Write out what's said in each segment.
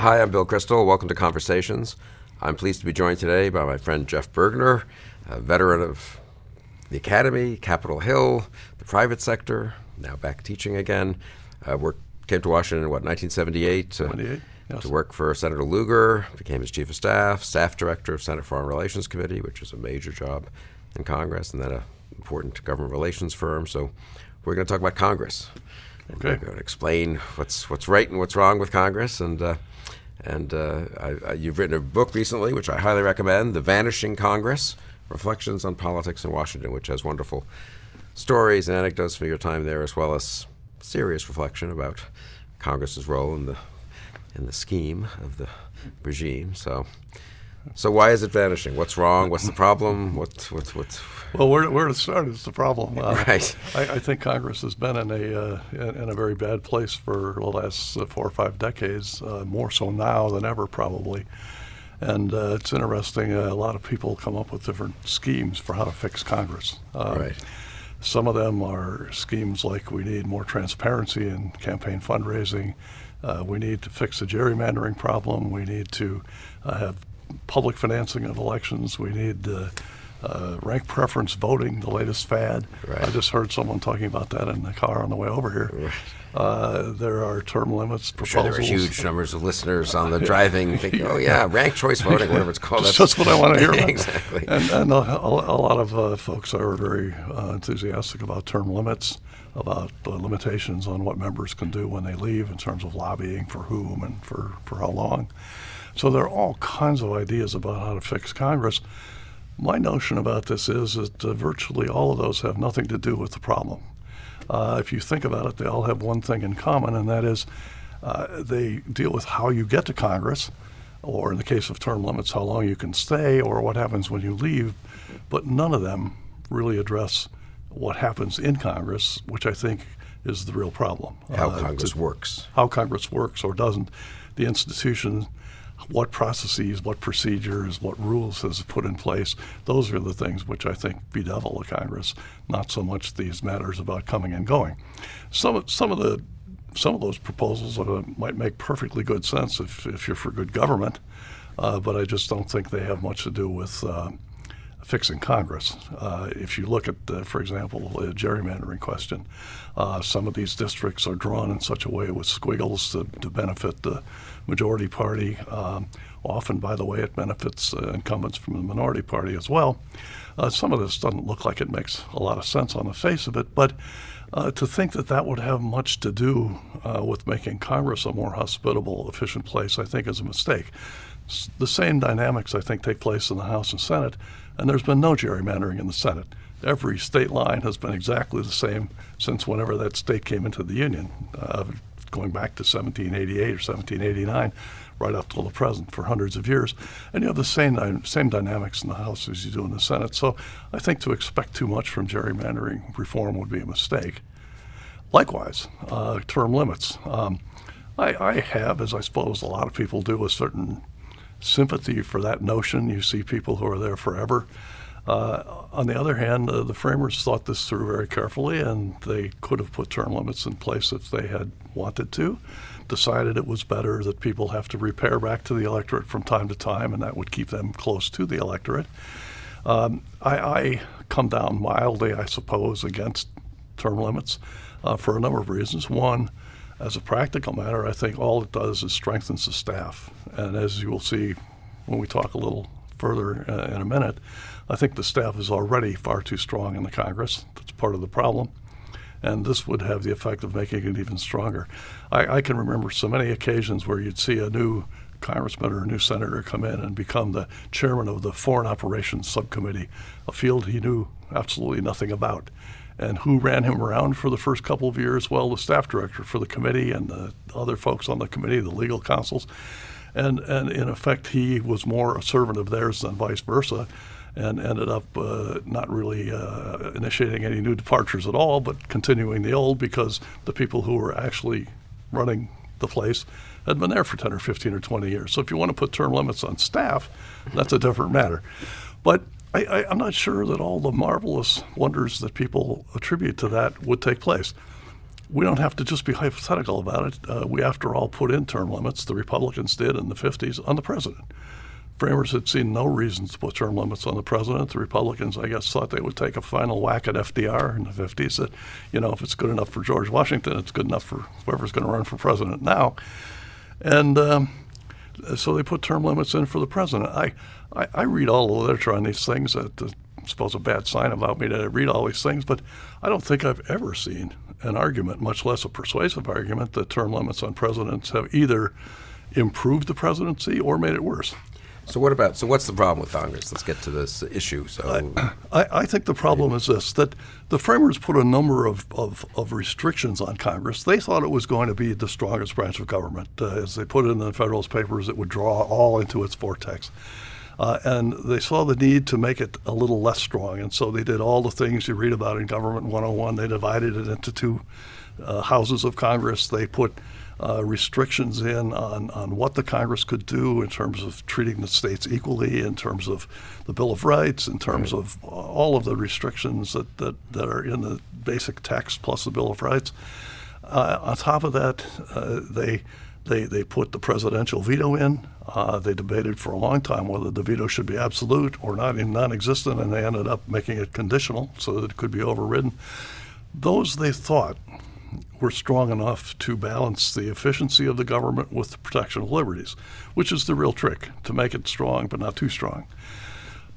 Hi, I'm Bill Kristol. Welcome to Conversations. I'm pleased to be joined today by my friend Jeff Bergner, a veteran of the Academy, Capitol Hill, the private sector, now back teaching again. Uh, worked, came to Washington in what 1978 to, yes. to work for Senator Lugar. Became his chief of staff, staff director of Senate Foreign Relations Committee, which is a major job in Congress, and then an important government relations firm. So we're going to talk about Congress. Okay. We're going to explain what's what's right and what's wrong with Congress, and uh, and uh, I, I, you've written a book recently, which I highly recommend, "The Vanishing Congress: Reflections on Politics in Washington," which has wonderful stories and anecdotes from your time there, as well as serious reflection about Congress's role in the in the scheme of the regime. So. So why is it vanishing? What's wrong? What's the problem? What's what's what's well, where, where to start is the problem. Uh, right. I, I, think Congress has been in a uh, in a very bad place for the last uh, four or five decades, uh, more so now than ever, probably. And uh, it's interesting. Uh, a lot of people come up with different schemes for how to fix Congress. right. Some of them are schemes like we need more transparency in campaign fundraising. we need to fix the gerrymandering problem. We need to have public financing of elections. We need uh, rank preference voting, the latest fad. Right. I just heard someone talking about that in the car on the way over here. Right. Uh, there are term limits proposals. Sure there are huge numbers of listeners on the driving thinking, oh, yeah, rank choice voting, whatever it's called. That's, That's what I want to hear about. exactly. And, and a, a, lot of uh, folks are very uh, enthusiastic about term limits, about limitations on what members can do when they leave in terms of lobbying for whom and for, for how long. So there are all kinds of ideas about how to fix Congress. My notion about this is that uh, virtually all of those have nothing to do with the problem. Uh, if you think about it, they all have one thing in common, and that is uh, they deal with how you get to Congress, or in the case of term limits, how long you can stay, or what happens when you leave. But none of them really address what happens in Congress, which I think is the real problem. How uh, Congress works. How Congress works or doesn't. The institution what processes, what procedures, what rules has put in place. Those are the things which I think bedevil the Congress, not so much these matters about coming and going. Some some of the some of those proposals uh, might make perfectly good sense if, if you're for good government, uh, but I just don't think they have much to do with uh, fixing Congress. Uh, if you look at, uh, for example, the gerrymandering question, uh, some of these districts are drawn in such a way with squiggles to, to benefit the majority party. Um, often, by the way, it benefits uh, incumbents from the minority party as well. Uh, some of this doesn't look like it makes a lot of sense on the face of it, but uh, to think that that would have much to do with making Congress a more hospitable, efficient place, I think, is a mistake. S- the same dynamics, I think, take place in the House and Senate and there's been no gerrymandering in the Senate. Every state line has been exactly the same since whenever that state came into the Union, uh, going back to 1788 or 1789, right up till the present for hundreds of years. And you have the same, same dynamics in the House as you do in the Senate. So I think to expect too much from gerrymandering reform would be a mistake. Likewise, uh, term limits. Um, I, I, have, as I suppose a lot of people do, a certain sympathy for that notion. You see people who are there forever. Uh, on the other hand, uh, the framers thought this through very carefully, and they could have put term limits in place if they had wanted to. Decided it was better that people have to repair back to the electorate from time to time, and that would keep them close to the electorate. Um, I, I, come down mildly, I suppose, against term limits uh, for a number of reasons. One, as a practical matter, I think all it does is strengthens the staff. And as you will see when we talk a little further uh, in a minute, I think the staff is already far too strong in the Congress. That's part of the problem. And this would have the effect of making it even stronger. I, I can remember so many occasions where you'd see a new congressman or a new senator come in and become the chairman of the Foreign Operations Subcommittee, a field he knew absolutely nothing about. And who ran him around for the first couple of years? Well, the staff director for the committee and the other folks on the committee, the legal counsels. And, and in effect, he was more a servant of theirs than vice versa and ended up uh, not really uh, initiating any new departures at all, but continuing the old because the people who were actually running the place had been there for 10 or 15 or 20 years. So if you want to put term limits on staff, that's a different matter. But I, am not sure that all the marvelous wonders that people attribute to that would take place. we don't have to just be hypothetical about it. Uh, we, after all, put in term limits. The Republicans did in the 50s on the president. Framers had seen no reason to put term limits on the president. The Republicans, I guess, thought they would take a final whack at FDR in the 50s. That, you know, if it's good enough for George Washington, it's good enough for whoever's going to run for president now. And um, so they put term limits in for the president. I, I, I read all the literature on these things. That uh, I suppose a bad sign about me to read all these things, but I don't think I've ever seen an argument, much less a persuasive argument, that term limits on presidents have either improved the presidency or made it worse. So what about? So what's the problem with Congress? Let's get to this issue. So I, I think the problem is this: that the framers put a number of, of, of, restrictions on Congress. They thought it was going to be the strongest branch of government. Uh, as they put it in the Federalist Papers, it would draw all into its vortex. Uh, and they saw the need to make it a little less strong. And so they did all the things you read about in Government 101. They divided it into two uh, houses of Congress. They put uh, restrictions in on, on what the Congress could do in terms of treating the states equally, in terms of the Bill of Rights, in terms right. of all of the restrictions that, that, that are in the basic text plus the Bill of Rights. Uh, on top of that, uh, they they, they put the presidential veto in. Uh, they debated for a long time whether the veto should be absolute or not non-existent, and they ended up making it conditional so that it could be overridden. Those they thought were strong enough to balance the efficiency of the government with the protection of liberties, which is the real trick to make it strong but not too strong.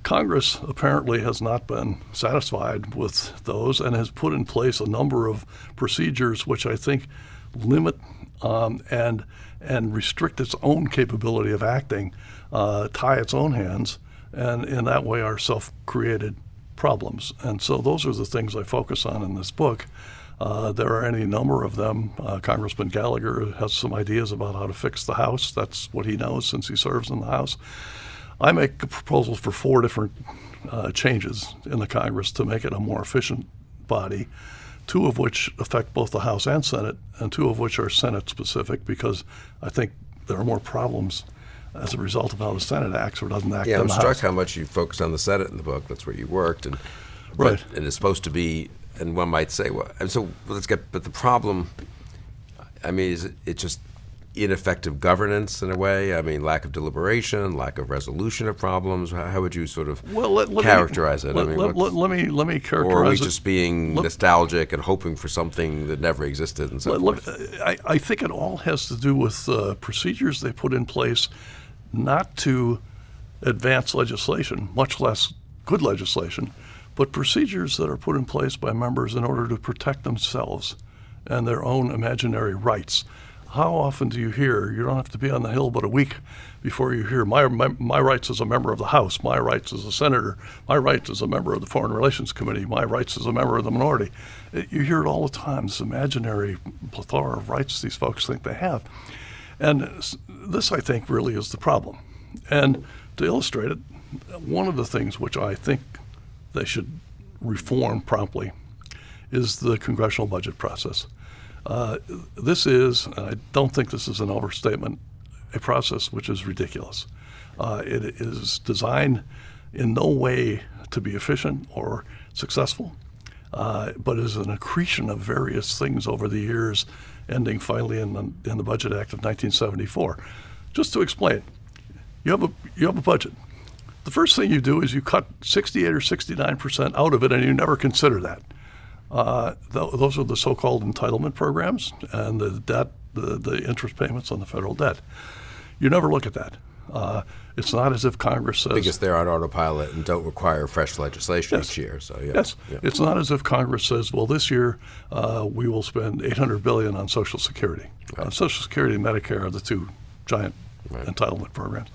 Congress apparently has not been satisfied with those and has put in place a number of procedures which I think limit um, and and restrict its own capability of acting, uh, tie its own hands, and in that way are self-created problems. And so those are the things I focus on in this book. Uh, there are any number of them. Uh, Congressman Gallagher has some ideas about how to fix the House. That's what he knows since he serves in the House. I make proposals for four different uh, changes in the Congress to make it a more efficient body two of which affect both the House and Senate, and two of which are Senate specific because I think there are more problems as a result of how the Senate acts or doesn't act. Yeah, I'm struck House. how much you focus on the Senate in the book. That's where you worked, and right. and it's supposed to be. And one might say, well, and so let's get. But the problem, I mean, is it, it just ineffective governance in a way? I mean, lack of deliberation, lack of resolution of problems. How, how would you sort of well, let, let characterize me, it? Let, I mean, let, let, me let me characterize or are we it. just being nostalgic and hoping for something that never existed and so forth? I, I, think it all has to do with uh, procedures they put in place, not to advance legislation, much less good legislation, but procedures that are put in place by members in order to protect themselves and their own imaginary rights how often do you hear, you don't have to be on the Hill but a week before you hear, my, my, my, rights as a member of the House, my rights as a senator, my rights as a member of the Foreign Relations Committee, my rights as a member of the minority. It, you hear it all the time, this imaginary plethora of rights these folks think they have. And this, I think, really is the problem. And to illustrate it, one of the things which I think they should reform promptly is the congressional budget process. Uh, this is, and I don't think this is an overstatement, a process which is ridiculous. Uh, it is designed in no way to be efficient or successful, uh, but is an accretion of various things over the years, ending finally in the, in the Budget Act of 1974. Just to explain, you have a you have a budget. The first thing you do is you cut 68 or 69 percent out of it, and you never consider that. Uh, th- those are the so-called entitlement programs and the debt, the, the interest payments on the federal debt. You never look at that. Uh, it's not as if Congress says because they're on autopilot and don't require fresh legislation yes. each year. So yeah. yes, yeah. it's not as if Congress says, "Well, this year uh, we will spend 800 billion on Social Security." Right. Uh, Social Security and Medicare are the two giant right. entitlement programs.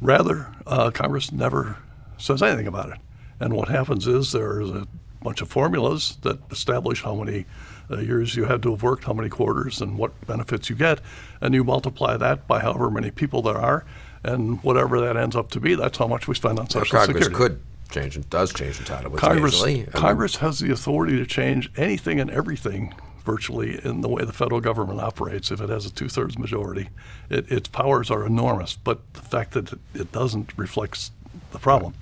Rather, uh, Congress never says anything about it, and what happens is there is a bunch of formulas that establish how many uh, years you had to have worked, how many quarters, and what benefits you get, and you multiply that by however many people there are, and whatever that ends up to be, that's how much we spend on Social Congress Security. Congress could change and does change entitlements Congress. Congress has the authority to change anything and everything virtually in the way the federal government operates if it has a two-thirds majority. It, its powers are enormous, but the fact that it, it doesn't reflects the problem.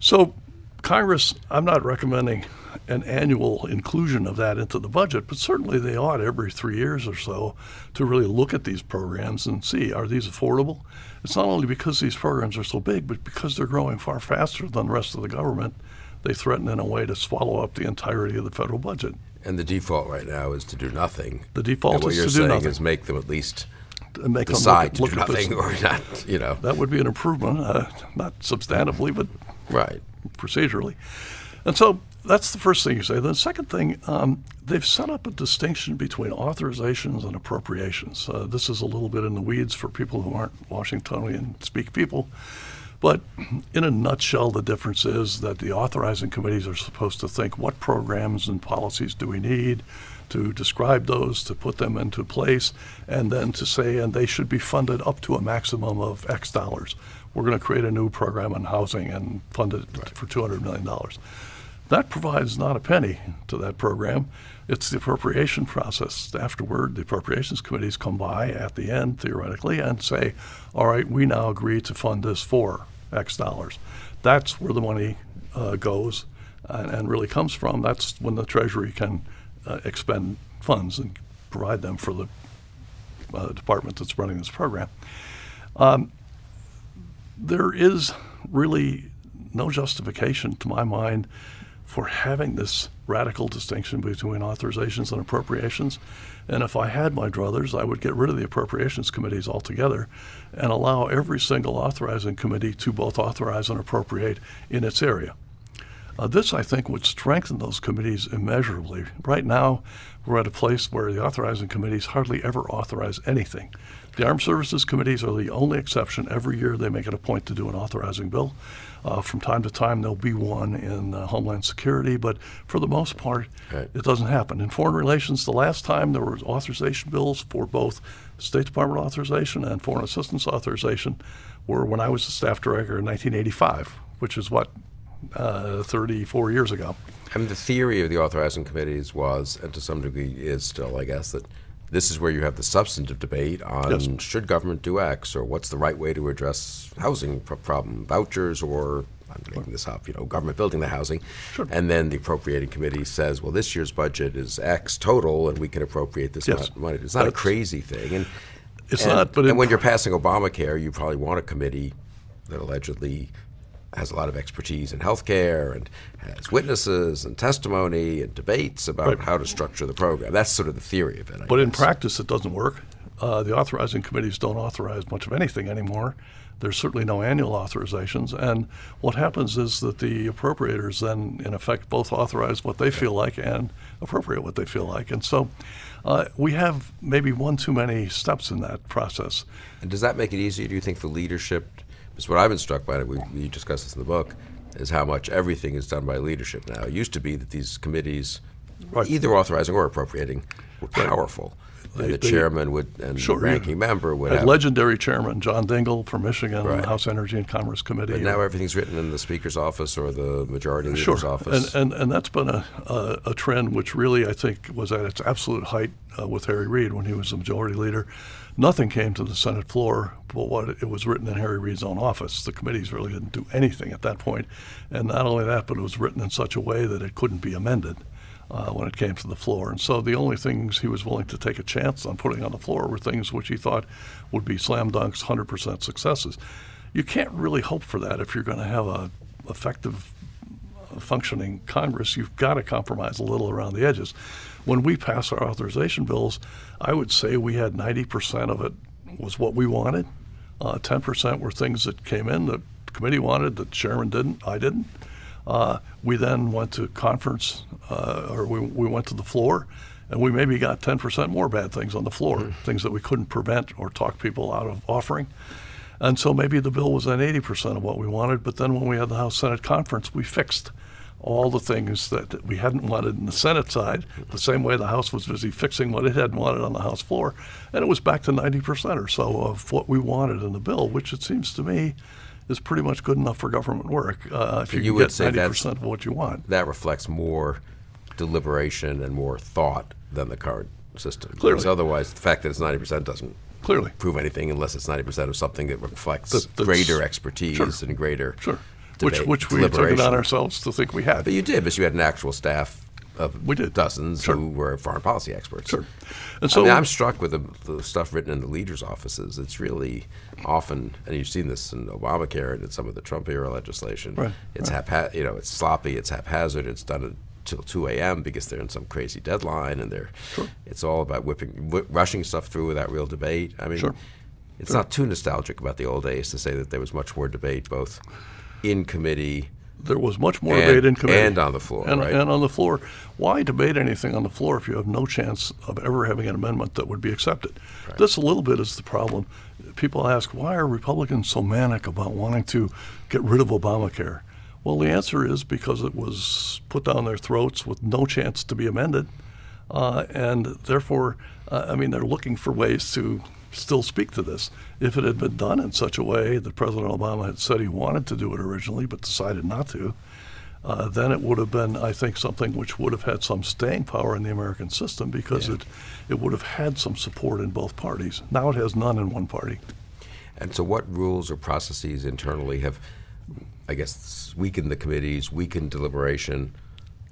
So Congress, I'm not recommending an annual inclusion of that into the budget, but certainly they ought every three years or so to really look at these programs and see are these affordable? It's not only because these programs are so big, but because they're growing far faster than the rest of the government, they threaten in a way to swallow up the entirety of the federal budget. And the default right now is to do nothing. The default and what is you're to do saying nothing. is make them at least make them decide look, to do at this. nothing or not, you know. That would be an improvement, uh, not substantively, but Right. procedurally. And so that's the first thing you say. The second thing, um, they've set up a distinction between authorizations and appropriations. Uh, this is a little bit in the weeds for people who aren't Washingtonian speak people. But in a nutshell, the difference is that the authorizing committees are supposed to think what programs and policies do we need, to describe those, to put them into place, and then to say, and they should be funded up to a maximum of X dollars. We're going to create a new program on housing and fund it for $200 million. That provides not a penny to that program. It's the appropriation process. Afterward, the appropriations committees come by at the end, theoretically, and say, all right, we now agree to fund this for X dollars. That's where the money uh, goes and, and really comes from. That's when the Treasury can uh, expend funds and provide them for the uh, department that's running this program. Um, there is really no justification, to my mind, for having this radical distinction between authorizations and appropriations. And if I had my druthers, I would get rid of the appropriations committees altogether and allow every single authorizing committee to both authorize and appropriate in its area. Uh, this, I think, would strengthen those committees immeasurably. Right now, we're at a place where the authorizing committees hardly ever authorize anything. The Armed Services Committees are the only exception. Every year, they make it a point to do an authorizing bill. Uh, from time to time, there'll be one in uh, Homeland Security, but for the most part, Right. it doesn't happen. In foreign relations, the last time there were authorization bills for both State Department authorization and foreign assistance authorization were when I was the staff director in 1985, which is what, uh, 34 years ago. I mean, the theory of the authorizing committees was, and to some degree is still, I guess, that this is where you have the substantive debate on Yes. should government do X or what's the right way to address housing pro- problem, vouchers or I'm making this up, you know, government building the housing. Sure. And then the appropriating committee says, well, this year's budget is X total, and we can appropriate this Yes. money. It's not a crazy thing. And It's and, not, but and when you're passing Obamacare, you probably want a committee that allegedly has a lot of expertise in healthcare and has witnesses and testimony and debates about Right. how to structure the program. That's sort of the theory of it. I But in practice, it doesn't work. Uh, the authorizing committees don't authorize much of anything anymore. There's certainly no annual authorizations. And what happens is that the appropriators then, in effect, both authorize what they feel like and appropriate what they feel like. And so uh, we have maybe one too many steps in that process. And does that make it easier, do you think, for leadership? Because what I've been struck by, we, we discussed this in the book, is how much everything is done by leadership now. It used to be that these committees, Right. either authorizing or appropriating, were powerful. They- and the chairman would and Sure, the ranking member would have. legendary chairman, John Dingell from Michigan, on Right. the House Energy and Commerce Committee. But now everything's written in the speaker's office or the majority leader's Sure, office. and, and and that's been a, a a trend which really I think was at its absolute height uh, with Harry Reid when he was the majority leader. Nothing came to the Senate floor but what it was written in Harry Reid's own office. The committees really didn't do anything at that point, and not only that, but it was written in such a way that it couldn't be amended. Uh, when it came to the floor. And so the only things he was willing to take a chance on putting on the floor were things which he thought would be slam dunks, 100% successes. You can't really hope for that if you're going to have a effective functioning Congress, you've got to compromise a little around the edges. When we pass our authorization bills, I would say we had 90% of it was what we wanted. Uh, 10% were things that came in that the committee wanted, that chairman didn't, I didn't. Uh, we then went to conference, uh, or we, we went to the floor, and we maybe got 10% more bad things on the floor, things that we couldn't prevent or talk people out of offering. And so maybe the bill was at 80% of what we wanted, but then when we had the House Senate conference, we fixed all the things that we hadn't wanted in the Senate side, the same way the House was busy fixing what it hadn't wanted on the House floor. And it was back to 90% or so of what we wanted in the bill, which it seems to me is pretty much good enough for government work uh, if you, you would get say 90% of what you want. that reflects more deliberation and more thought than the current system. Clearly. Because otherwise, the fact that it's 90% doesn't Clearly. prove anything unless it's 90% of something that reflects That- greater expertise Sure. and greater Sure. which debate, which we took it on ourselves to think we had. But you did, because you had an actual staff of We did. dozens Sure. who were foreign policy experts. Sure. And I so mean, I'm struck with the, the stuff written in the leaders' offices. It's really often, and you've seen this in Obamacare and in some of the Trump era legislation. Right, It's hapha- you know, it's sloppy, it's haphazard, it's done until 2 a.m. because they're in some crazy deadline, and they're. It's all about whipping, whi rushing stuff through without real debate. I mean, Sure. it's not too nostalgic about the old days to say that there was much more debate, both in committee. There was much more And- debate in committee and on the floor, and, right? and on the floor. Why debate anything on the floor if you have no chance of ever having an amendment that would be accepted? This a little bit is the problem. People ask why are Republicans so manic about wanting to get rid of Obamacare? Well, the answer is because it was put down their throats with no chance to be amended, uh, and therefore, uh, I mean, they're looking for ways to still speak to this. If it had been done in such a way that President Obama had said he wanted to do it originally but decided not to, uh, then it would have been, I think, something which would have had some staying power in the American system because it, it would have had some support in both parties. Now it has none in one party. And so, what rules or processes internally have, I guess, weakened the committees, weakened deliberation,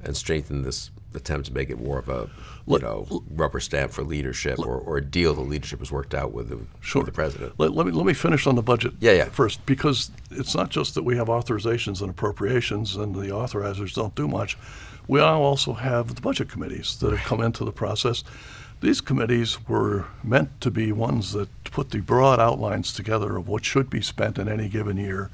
and strengthened this attempt to make it more of a, you know, rubber stamp for leadership or, or a deal the leadership has worked out with the, Sure. with the president? Let, let me let me finish on the budget Yeah, yeah. first because it's not just that we have authorizations and appropriations and the authorizers don't do much. We now also have the budget committees that have come into the process. These committees were meant to be ones that put the broad outlines together of what should be spent in any given year.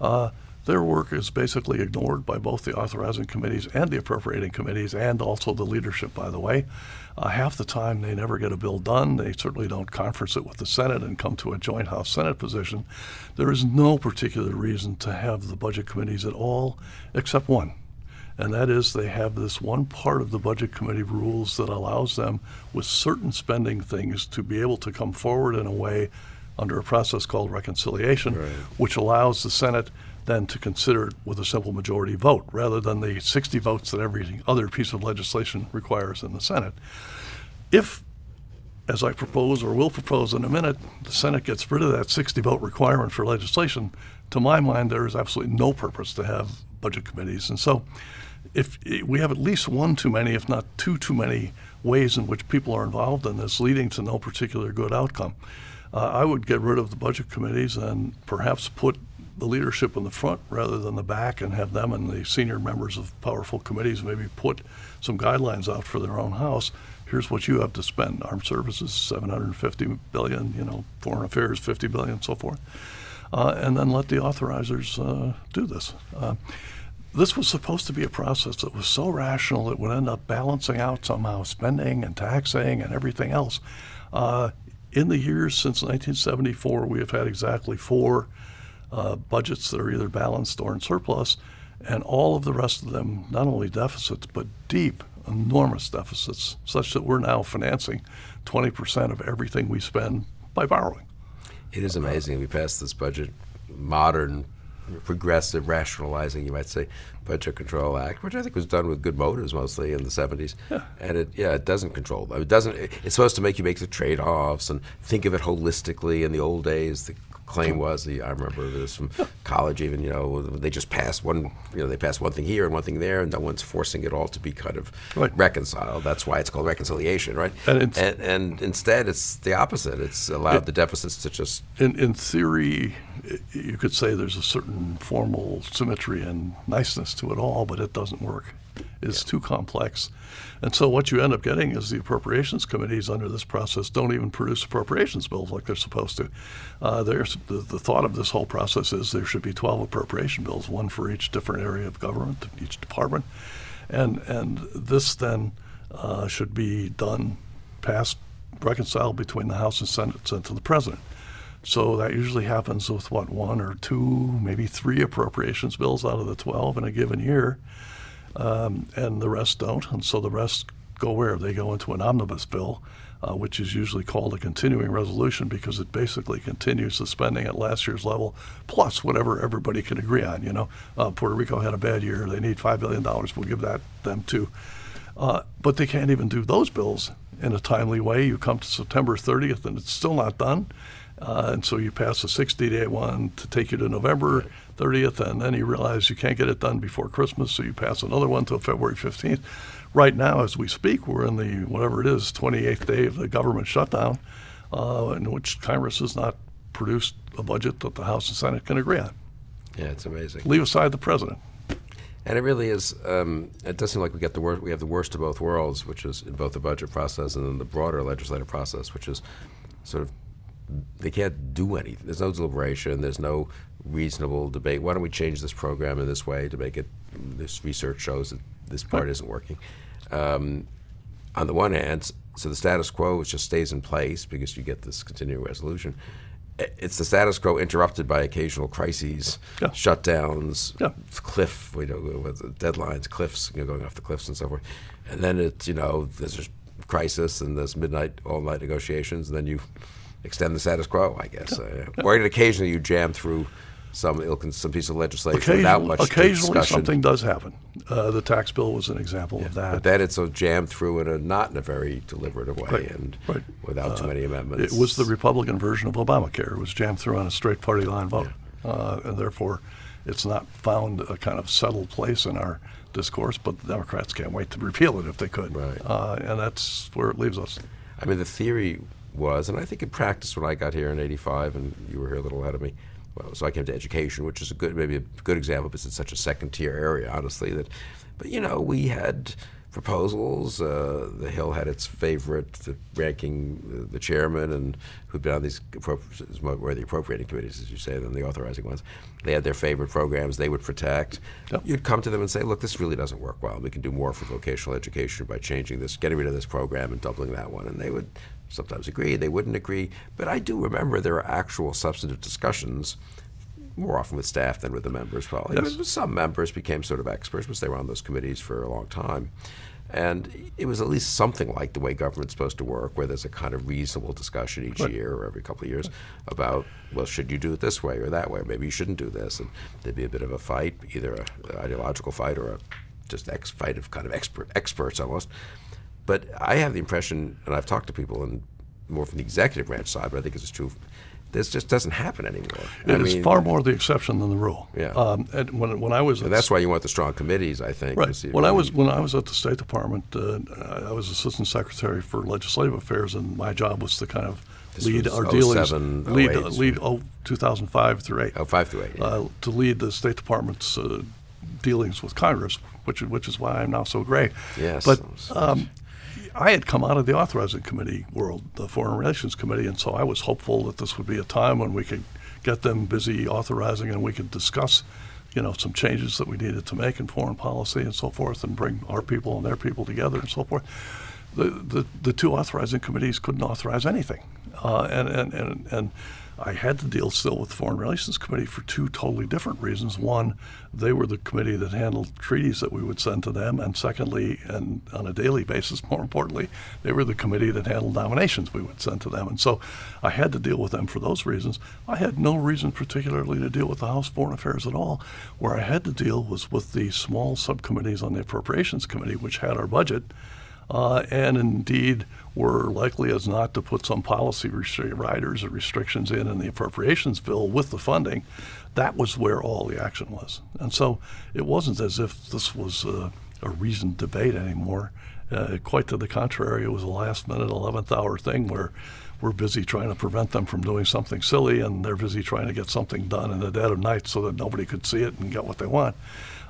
Uh, their work is basically ignored by both the authorizing committees and the appropriating committees, and also the leadership, by the way. Uh, half the time, they never get a bill done. They certainly don't conference it with the Senate and come to a joint House Senate position. There is no particular reason to have the budget committees at all, except one. And that is they have this one part of the budget committee rules that allows them, with certain spending things, to be able to come forward in a way under a process called reconciliation, which allows the Senate then to consider it with a simple majority vote rather than the 60 votes that every other piece of legislation requires in the Senate. If as I propose or will propose in a minute, the Senate gets rid of that 60 vote requirement for legislation, to my mind, there is absolutely no purpose to have budget committees. And so, if we have at least one too many, if not two too many, ways in which people are involved in this, leading to no particular good outcome, uh, I would get rid of the budget committees and perhaps put the leadership in the front rather than the back and have them and the senior members of powerful committees maybe put some guidelines out for their own house. Here's what you have to spend. Armed services, 750 billion, you know, foreign affairs, 50 billion, so forth. Uh, and then let the authorizers uh, do this. Uh, this was supposed to be a process that was so rational it would end up balancing out somehow spending and taxing and everything else. Uh, in the years since 1974, we have had exactly four uh, budgets that are either balanced or in surplus, and all of the rest of them not only deficits but deep, enormous deficits, such that we're now financing 20% of everything we spend by borrowing. It is amazing. We passed this budget, modern, progressive, rationalizing, you might say, Budget Control Act, which I think was done with good motives mostly in the 70s. And it, yeah, it doesn't control. It doesn't. It's supposed to make you make the trade-offs and think of it holistically. In the old days, the claim was, the, I remember this from college even, you know, they just passed one, you know, they passed one thing here and one thing there, and no one's forcing it all to be kind of Right. reconciled. That's why it's called reconciliation, right? And it's- and, and instead, it's the opposite. It's allowed the deficits to just in, in theory, you could say there's a certain formal symmetry and niceness to it all, but it doesn't work. It's too complex. And so what you end up getting is the appropriations committees under this process don't even produce appropriations bills like they're supposed to. Uh, the, the thought of this whole process is there should be 12 appropriation bills, one for each different area of government, each department. And, and this then uh, should be done, passed, reconciled between the House and Senate sent to the President. So that usually happens with what one or two, maybe three appropriations bills out of the 12 in a given year, um, and the rest don't. And so the rest go where? They go into an omnibus bill, uh, which is usually called a continuing resolution because it basically continues the spending at last year's level plus whatever everybody can agree on. You know, uh, Puerto Rico had a bad year; they need five billion dollars. We'll give that them too. Uh, but they can't even do those bills in a timely way. You come to September 30th and it's still not done. Uh, and so you pass a 60 day one to take you to November 30th, and then you realize you can't get it done before Christmas, so you pass another one till February 15th. Right now, as we speak, we're in the whatever it is, 28th day of the government shutdown, uh, in which Congress has not produced a budget that the House and Senate can agree on. Yeah, it's amazing. Leave aside the president. And it really is. Um, it does seem like we get the worst. We have the worst of both worlds, which is in both the budget process and then the broader legislative process, which is sort of they can't do anything. There's no deliberation. There's no reasonable debate. Why don't we change this program in this way to make it? This research shows that this part isn't working. Um, on the one hand, so the status quo just stays in place because you get this continuing resolution it's the status quo interrupted by occasional crises, yeah. shutdowns, yeah. cliff, you know, with deadlines, cliffs, you know, going off the cliffs and so forth. And then it's, you know, there's a crisis and there's midnight, all night negotiations, and then you extend the status quo, I guess. Yeah. Uh, or occasionally you jam through some some piece of legislation Occasional, without much discussion. Occasionally discussion. something does happen. Uh, the tax bill was an example yeah, of that. But then it's a jammed through in a not in a very deliberative way right, and right. without uh, too many amendments. It was the Republican version of Obamacare. It was jammed through on a straight party line vote, yeah. uh, and therefore it's not found a kind of settled place in our discourse. But the Democrats can't wait to repeal it if they could, right. Uh, and that's where it leaves us. I mean, the theory was, and I think in practice when I got here in '85, and you were here a little ahead of me well, so I came to education, which is a good, maybe a good example because it's such a second tier area, honestly. That, but you know, we had proposals. Uh, the Hill had its favorite, the ranking uh, the chairman, and who'd been on these were the appropriating committees, as you say, than the authorizing ones. They had their favorite programs they would protect. Yep. You'd come to them and say, "Look, this really doesn't work well. We can do more for vocational education by changing this, getting rid of this program, and doubling that one." And they would sometimes agree, they wouldn't agree. But I do remember there are actual substantive discussions more often with staff than with the members, probably. Yes. Some members became sort of experts because they were on those committees for a long time. And it was at least something like the way government's supposed to work, where there's a kind of reasonable discussion each right. year or every couple of years about, well, should you do it this way or that way? Maybe you shouldn't do this. And there'd be a bit of a fight, either an ideological fight or a just ex fight of kind of expert experts almost. But I have the impression, and I've talked to people, and more from the executive branch side, but I think it's true. This just doesn't happen anymore. It I is mean, far more the exception than the rule. Yeah. Um, and when, when I was, and that's why you want the strong committees, I think. Right. When I was when I was at the State Department, uh, I was assistant secretary for legislative affairs, and my job was to kind of this lead our dealings, lead uh, lead oh, 2005 through eight. Oh, five through eight. Yeah. Uh, to lead the State Department's uh, dealings with Congress, which which is why I'm now so gray. Yes. But um, I had come out of the authorizing committee world, the Foreign Relations Committee, and so I was hopeful that this would be a time when we could get them busy authorizing and we could discuss, you know, some changes that we needed to make in foreign policy and so forth, and bring our people and their people together and so forth. The the, the two authorizing committees couldn't authorize anything, uh, and, and and and I had to deal still with the Foreign Relations Committee for two totally different reasons. One, they were the committee that handled treaties that we would send to them, and secondly, and on a daily basis, more importantly, they were the committee that handled nominations we would send to them. And so I had to deal with them for those reasons. I had no reason particularly to deal with the House Foreign Affairs at all. Where I had to deal was with the small subcommittees on the Appropriations Committee, which had our budget uh, and indeed were likely as not to put some policy riders or restrictions in in the appropriations bill with the funding. That was where all the action was. And so it wasn't as if this was a, a reasoned debate anymore. Uh, quite to the contrary, it was a last minute, 11th hour thing where we're busy trying to prevent them from doing something silly and they're busy trying to get something done in the dead of night so that nobody could see it and get what they want.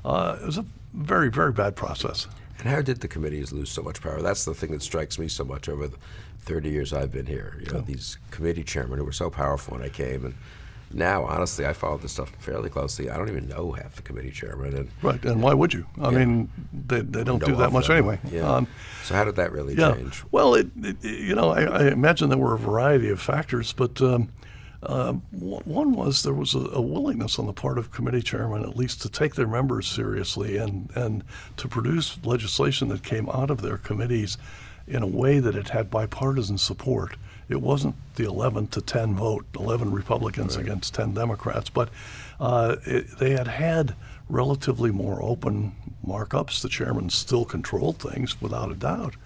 Uh, it was a very, very bad process. And how did the committees lose so much power? That's the thing that strikes me so much over the 30 years I've been here. You know, these committee chairmen who were so powerful when I came, and now, honestly, I followed this stuff fairly closely. I don't even know half the committee chairman. And, right, and why would you? I yeah. mean, they, they don't do that much them. anyway. Yeah. Um, so how did that really yeah. change? Well, it, it, you know, I, I, imagine there were a variety of factors, but um, uh, one was there was a, a, willingness on the part of committee chairmen, at least, to take their members seriously and, and to produce legislation that came out of their committees in a way that it had bipartisan support. It wasn't the 11 to 10 vote, 11 Republicans right. against 10 Democrats, but uh, it, they had had relatively more open markups. The chairman still controlled things without a doubt.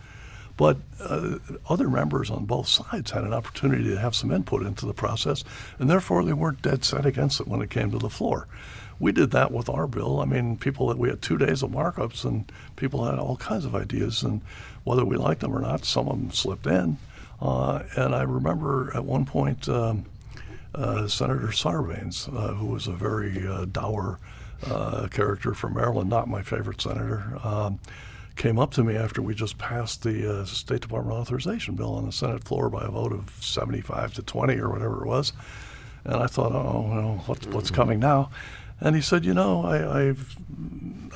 But uh, other members on both sides had an opportunity to have some input into the process, and therefore they weren't dead set against it when it came to the floor. We did that with our bill. I mean, people that we had two days of markups, and people had all kinds of ideas, and whether we liked them or not, some of them slipped in. Uh, and I remember at one point. Um, uh, Senator Sarbanes, uh, who was a very uh, dour uh, character from Maryland, not my favorite senator, um, came up to me after we just passed the uh, State Department authorization bill on the Senate floor by a vote of 75 to 20 or whatever it was. And I thought, oh, well, what's, what's coming now? And he said, you know, I, I've,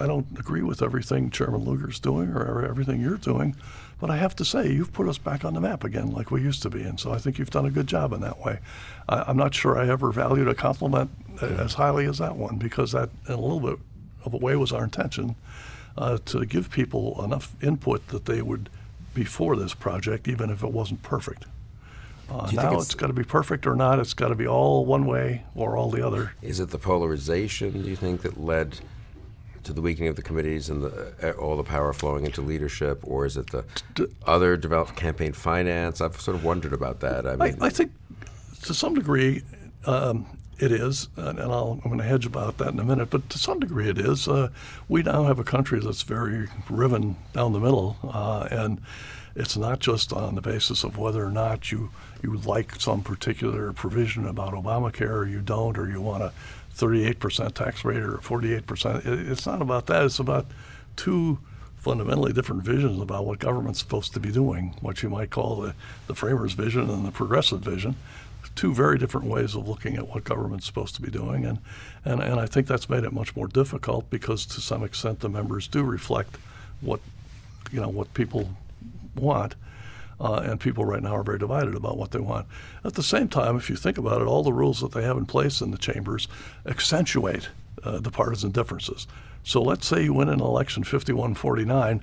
I don't agree with everything Chairman Lugar's doing or everything you're doing, but I have to say, you've put us back on the map again like we used to be. And so I think you've done a good job in that way. I, am not sure I ever valued a compliment as highly as that one because that, in a little bit of a way, was our intention uh, to give people enough input that they would be for this project, even if it wasn't perfect. Uh, now it's, it's got to be perfect or not. It's got to be all one way or all the other. Is it the polarization, do you think, that led to the weakening of the committees and the, all the power flowing into leadership, or is it the D- other developed campaign finance? I've sort of wondered about that. I mean, I, I think to some degree um, it is, and, and i am going to hedge about that in a minute. But to some degree, it is. Uh, we now have a country that's very riven down the middle, uh, and it's not just on the basis of whether or not you you like some particular provision about Obamacare or you don't, or you want a 38% tax rate or 48%. It's not about that. It's about two fundamentally different visions about what government's supposed to be doing, what you might call the, the framers' vision and the progressive vision. Two very different ways of looking at what government's supposed to be doing. And, and, and I think that's made it much more difficult because to some extent the members do reflect what, you know, what people want. Uh, and people right now are very divided about what they want. At the same time, if you think about it, all the rules that they have in place in the chambers accentuate uh, the partisan differences. So let's say you win an election 51 49.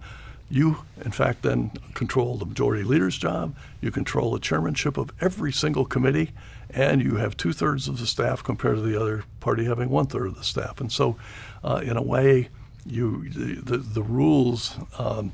You, in fact, then control the majority leader's job. You control the chairmanship of every single committee, and you have two thirds of the staff compared to the other party having one third of the staff. And so, uh, in a way, you the, the, rules um,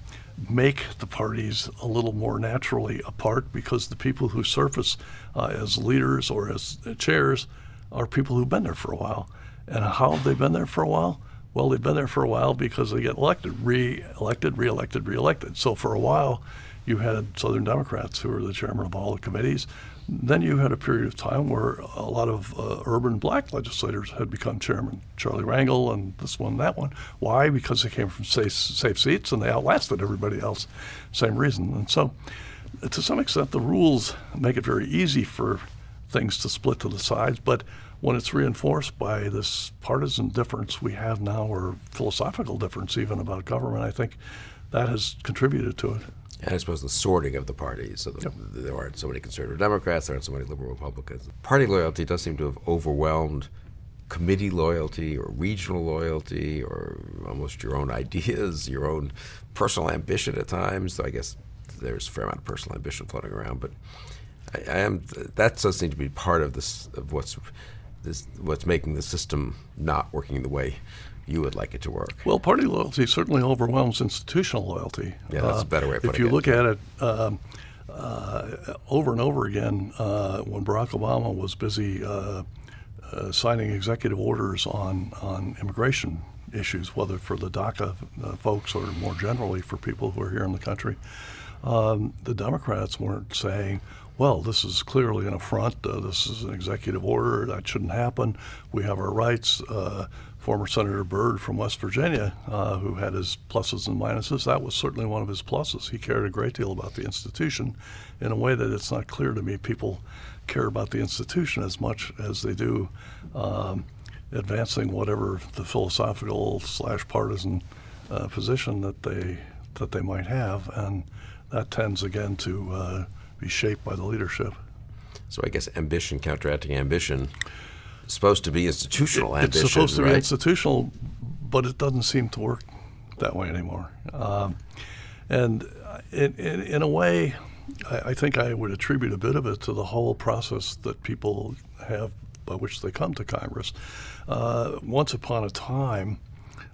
make the parties a little more naturally apart because the people who surface uh, as leaders or as chairs are people who've been there for a while. And how have they been there for a while? Well, they've been there for a while because they get elected, re-elected, re-elected, re-elected. So for a while, you had Southern Democrats who were the chairman of all the committees. Then you had a period of time where a lot of uh, urban black legislators had become chairman. Charlie Rangel and this one, that one. Why? Because they came from safe, safe seats and they outlasted everybody else. Same reason. And so, to some extent, the rules make it very easy for things to split to the sides. But when it's reinforced by this partisan difference we have now, or philosophical difference even about government, I think that has contributed to it and I suppose the sorting of the parties. So the, yep. there aren't so many conservative Democrats, there aren't so many liberal Republicans. Party loyalty does seem to have overwhelmed committee loyalty or regional loyalty or almost your own ideas, your own personal ambition at times. So I guess there's a fair amount of personal ambition floating around, but I, I am that does seem to be part of this of what's this what's making the system not working the way you would like it to work. Well, party loyalty certainly overwhelms institutional loyalty. Yeah, that's uh, a better way of putting it. If you it. look at it um, uh, over and over again, uh, when Barack Obama was busy uh, uh, signing executive orders on, on immigration issues, whether for the DACA uh, folks or more generally for people who are here in the country, um, the Democrats weren't saying, well, this is clearly an affront. Uh, this is an executive order. That shouldn't happen. We have our rights. Uh, former Senator Byrd from West Virginia, uh, who had his pluses and minuses, that was certainly one of his pluses. He cared a great deal about the institution in a way that it's not clear to me people care about the institution as much as they do um, advancing whatever the philosophical slash partisan uh, position that they that they might have, and that tends again to uh, be shaped by the leadership. So I guess ambition counteracting ambition is supposed to be institutional it, ambition. It's supposed to right? be institutional, but it doesn't seem to work that way anymore. Um, and in, in, in, a way, I, I, think I would attribute a bit of it to the whole process that people have by which they come to Congress. Uh, once upon a time,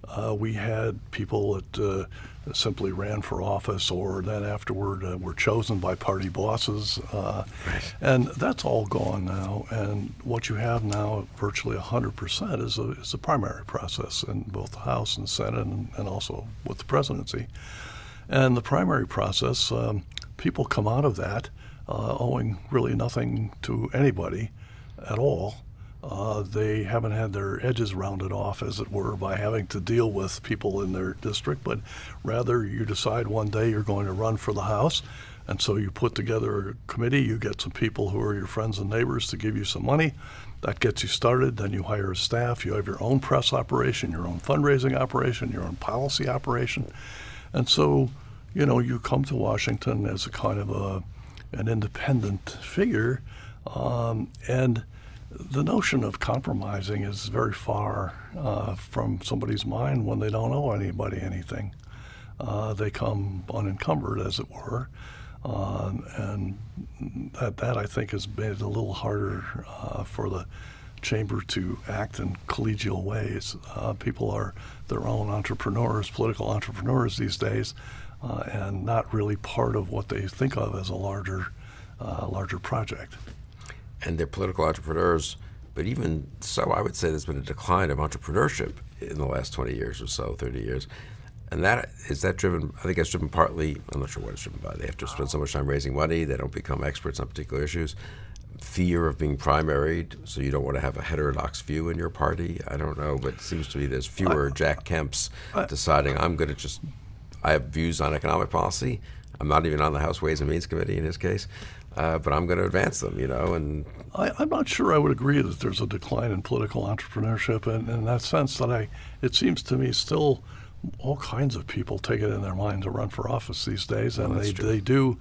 Uh, we had people that uh, simply ran for office or then afterward uh, were chosen by party bosses. Uh, right. And that's all gone now. And what you have now, virtually 100%, is a, is a primary process in both the House and Senate and, and also with the presidency. And the primary process, um, people come out of that uh, owing really nothing to anybody at all. Uh, they haven't had their edges rounded off, as it were, by having to deal with people in their district, but rather you decide one day you're going to run for the House. And so you put together a committee, you get some people who are your friends and neighbors to give you some money. That gets you started. Then you hire a staff. You have your own press operation, your own fundraising operation, your own policy operation. And so, you know, you come to Washington as a kind of a, an independent figure. Um, and the notion of compromising is very far uh, from somebody's mind when they don't owe anybody anything. Uh, they come unencumbered, as it were. Uh, and that, that, I think, has made it a little harder uh, for the chamber to act in collegial ways. Uh, people are their own entrepreneurs, political entrepreneurs these days, uh, and not really part of what they think of as a larger, larger project and they're political entrepreneurs. But even so, I would say there's been a decline of entrepreneurship in the last 20 years or so, 30 years. And that is that driven? I think that's driven partly. I'm not sure what it's driven by. They have to spend so much time raising money. They don't become experts on particular issues. Fear of being primaried, so you don't want to have a heterodox view in your party. I don't know, but it seems to me there's fewer Jack Kemps deciding I'm going to just. I have views on economic policy. I'm not even on the House Ways and Means Committee in his case uh, but I'm going to advance them, you know. And I, am not sure I would agree that there's a decline in political entrepreneurship, and in that sense that I, it seems to me still all kinds of people take it in their mind to run for office these days, and they, they do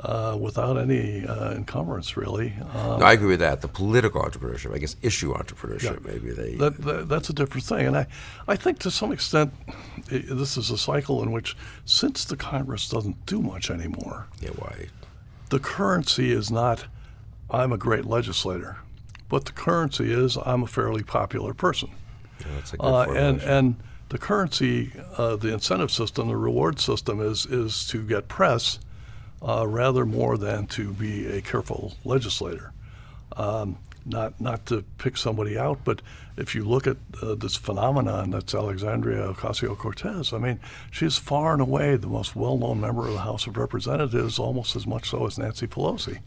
uh, without any uh, encumbrance, really. Um, no, I agree with that. The political entrepreneurship, I guess, issue entrepreneurship, yeah, maybe they. That, that, that's a different thing, and I, I think to some extent, it, this is a cycle in which, since the Congress doesn't do much anymore. Yeah, why? The currency is not, I'm a great legislator, but the currency is, I'm a fairly popular person. Yeah, uh, and, and the currency, uh, the incentive system, the reward system is, is to get press uh, rather more than to be a careful legislator. Um, not not to pick somebody out, but if you look at uh, this phenomenon that's Alexandria Ocasio Cortez, I mean, she's far and away the most well-known member of the House of Representatives, almost as much so as Nancy Pelosi,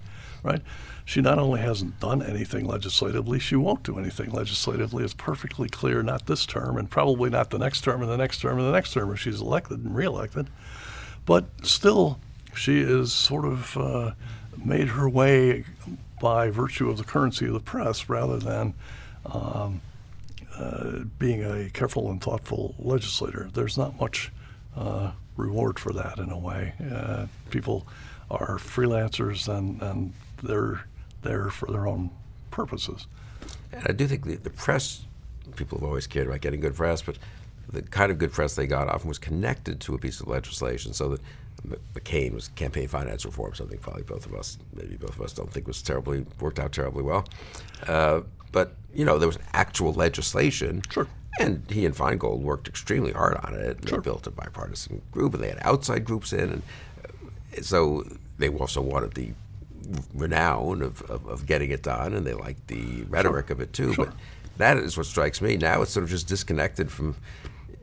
right? She not only hasn't done anything legislatively, she won't do anything legislatively. It's perfectly clear, not this term, and probably not the next term, and the next term, and the next term if she's elected and reelected. But still, she is sort of uh, made her way by virtue of the currency of the press rather than um, uh, being a careful and thoughtful legislator. There's not much uh, reward for that in a way. Uh, people are freelancers and, and they're there for their own purposes. And I do think the, the press, people have always cared about getting good press, but the kind of good press they got often was connected to a piece of legislation so that McCain was campaign finance reform, something probably both of us, maybe both of us, don't think was terribly worked out terribly well. Uh, but you know, there was actual legislation. Sure. And he and Feingold worked extremely hard on it. Sure. They built a bipartisan group, and they had outside groups in, and uh, so they also wanted the renown of, of, of, getting it done, and they liked the rhetoric sure. of it too. Sure. But that is what strikes me. Now it's sort of just disconnected from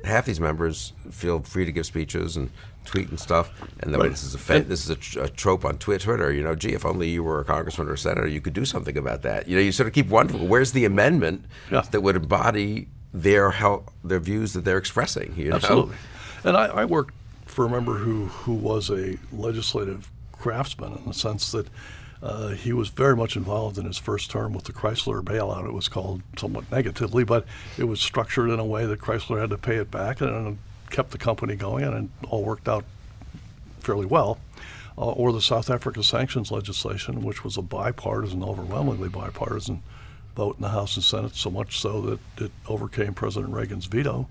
half these members feel free to give speeches and tweet and stuff, and then right. this is a fa- this is a, tr- a, trope on Twitter. You know, gee, if only you were a congressman or a senator, you could do something about that. You know, you sort of keep wondering where's the amendment yeah. that would embody their how their views that they're expressing. You know? Absolutely. And I, I worked for a member who who was a legislative craftsman in the sense that uh, he was very much involved in his first term with the Chrysler bailout. It was called somewhat negatively, but it was structured in a way that Chrysler had to pay it back and kept the company going, and it all worked out fairly well. Uh, or the South Africa sanctions legislation, which was a bipartisan, overwhelmingly bipartisan vote in the House and Senate, so much so that it overcame President Reagan's veto,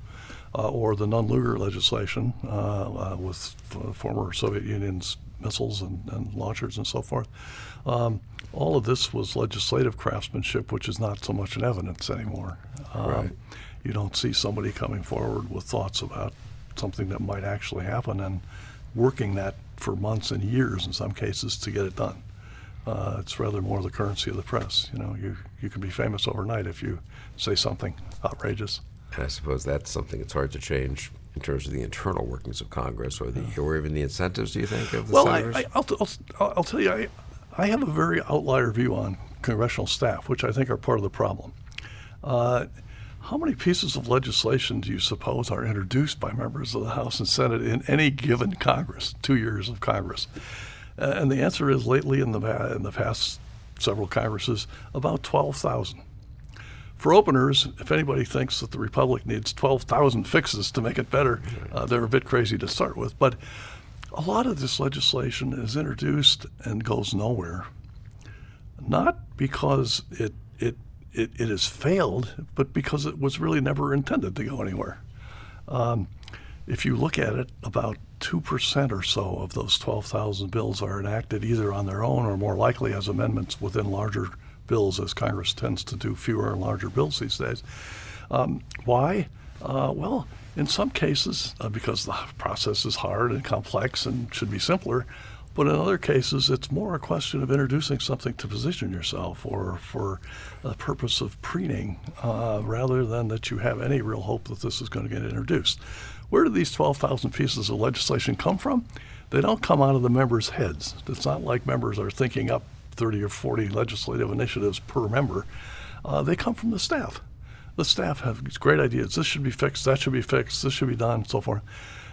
uh, or the Nunn-Lugar legislation uh, uh, with former Soviet Union's missiles and, and, launchers and so forth. Um, all of this was legislative craftsmanship, which is not so much in evidence anymore. Um, right. You don't see somebody coming forward with thoughts about something that might actually happen and working that for months and years in some cases to get it done. Uh, it's rather more the currency of the press. You know, you, you can be famous overnight if you say something outrageous. And I suppose that's something that's hard to change in terms of the internal workings of Congress or the or even the incentives. Do you think of the well, senators? I, I, will I'll, I'll tell you, I, I have a very outlier view on congressional staff, which I think are part of the problem. Uh, how many pieces of legislation do you suppose are introduced by members of the House and Senate in any given Congress, two years of Congress? Uh, and the answer is lately in the, in the past several Congresses, about 12,000. For openers, if anybody thinks that the Republic needs 12,000 fixes to make it better, uh, they're a bit crazy to start with. But a lot of this legislation is introduced and goes nowhere, not because it, it, it, it has failed, but because it was really never intended to go anywhere. Um, if you look at it, about 2% or so of those 12,000 bills are enacted either on their own or more likely as amendments within larger bills, as Congress tends to do fewer and larger bills these days. Um, why? Uh, well, in some cases, uh, because the process is hard and complex and should be simpler, but in other cases, it's more a question of introducing something to position yourself or for the purpose of preening uh, rather than that you have any real hope that this is going to get introduced. Where do these 12,000 pieces of legislation come from? They don't come out of the members' heads. It's not like members are thinking up 30 or 40 legislative initiatives per member. Uh, they come from the staff. The staff have these great ideas. This should be fixed. That should be fixed. This should be done. and So forth.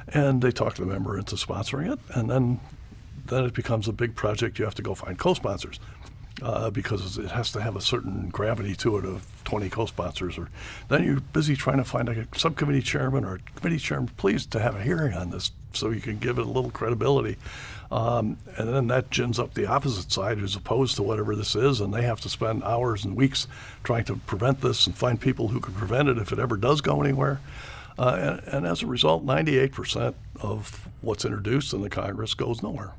And they talk the member into sponsoring it, and then then it becomes a big project. You have to go find co-sponsors uh, because it has to have a certain gravity to it of 20 co-sponsors. Or then you're busy trying to find a subcommittee chairman or a committee chairman, please, to have a hearing on this so you can give it a little credibility. Um, and then that gins up the opposite side who's opposed to whatever this is, and they have to spend hours and weeks trying to prevent this and find people who can prevent it if it ever does go anywhere. Uh, and, and, as a result, 98% of what's introduced in the Congress goes nowhere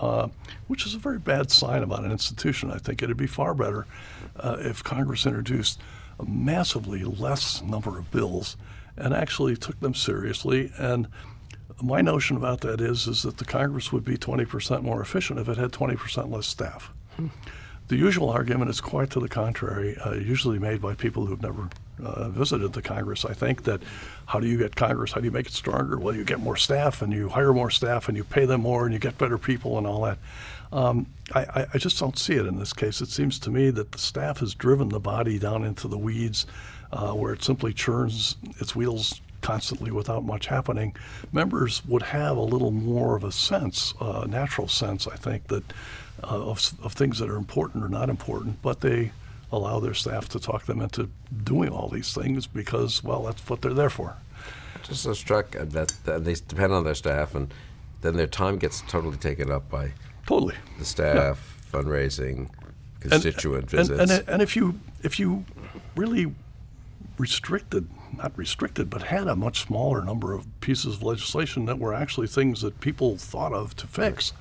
uh, which is a very bad sign about an institution. I think it'd be far better uh, if Congress introduced a massively less number of bills and actually took them seriously. And my notion about that is is that the Congress would be 20% more efficient if it had 20% less staff. Hmm. The usual argument is quite to the contrary, uh, usually made by people who've never uh, visited the Congress. I think that how do you get Congress? How do you make it stronger? Well, you get more staff and you hire more staff and you pay them more and you get better people and all that. Um, I, I, just don't see it in this case. It seems to me that the staff has driven the body down into the weeds uh, where it simply churns its wheels constantly without much happening. Members would have a little more of a sense, a uh, natural sense, I think, that uh, of, of things that are important or not important, but they allow their staff to talk them into doing all these things because, well, that's what they're there for. Just so struck that, that they depend on their staff, and then their time gets totally taken up by totally the staff, yeah. fundraising, constituent and, visits. And, and, and if you if you really restricted, not restricted, but had a much smaller number of pieces of legislation that were actually things that people thought of to fix.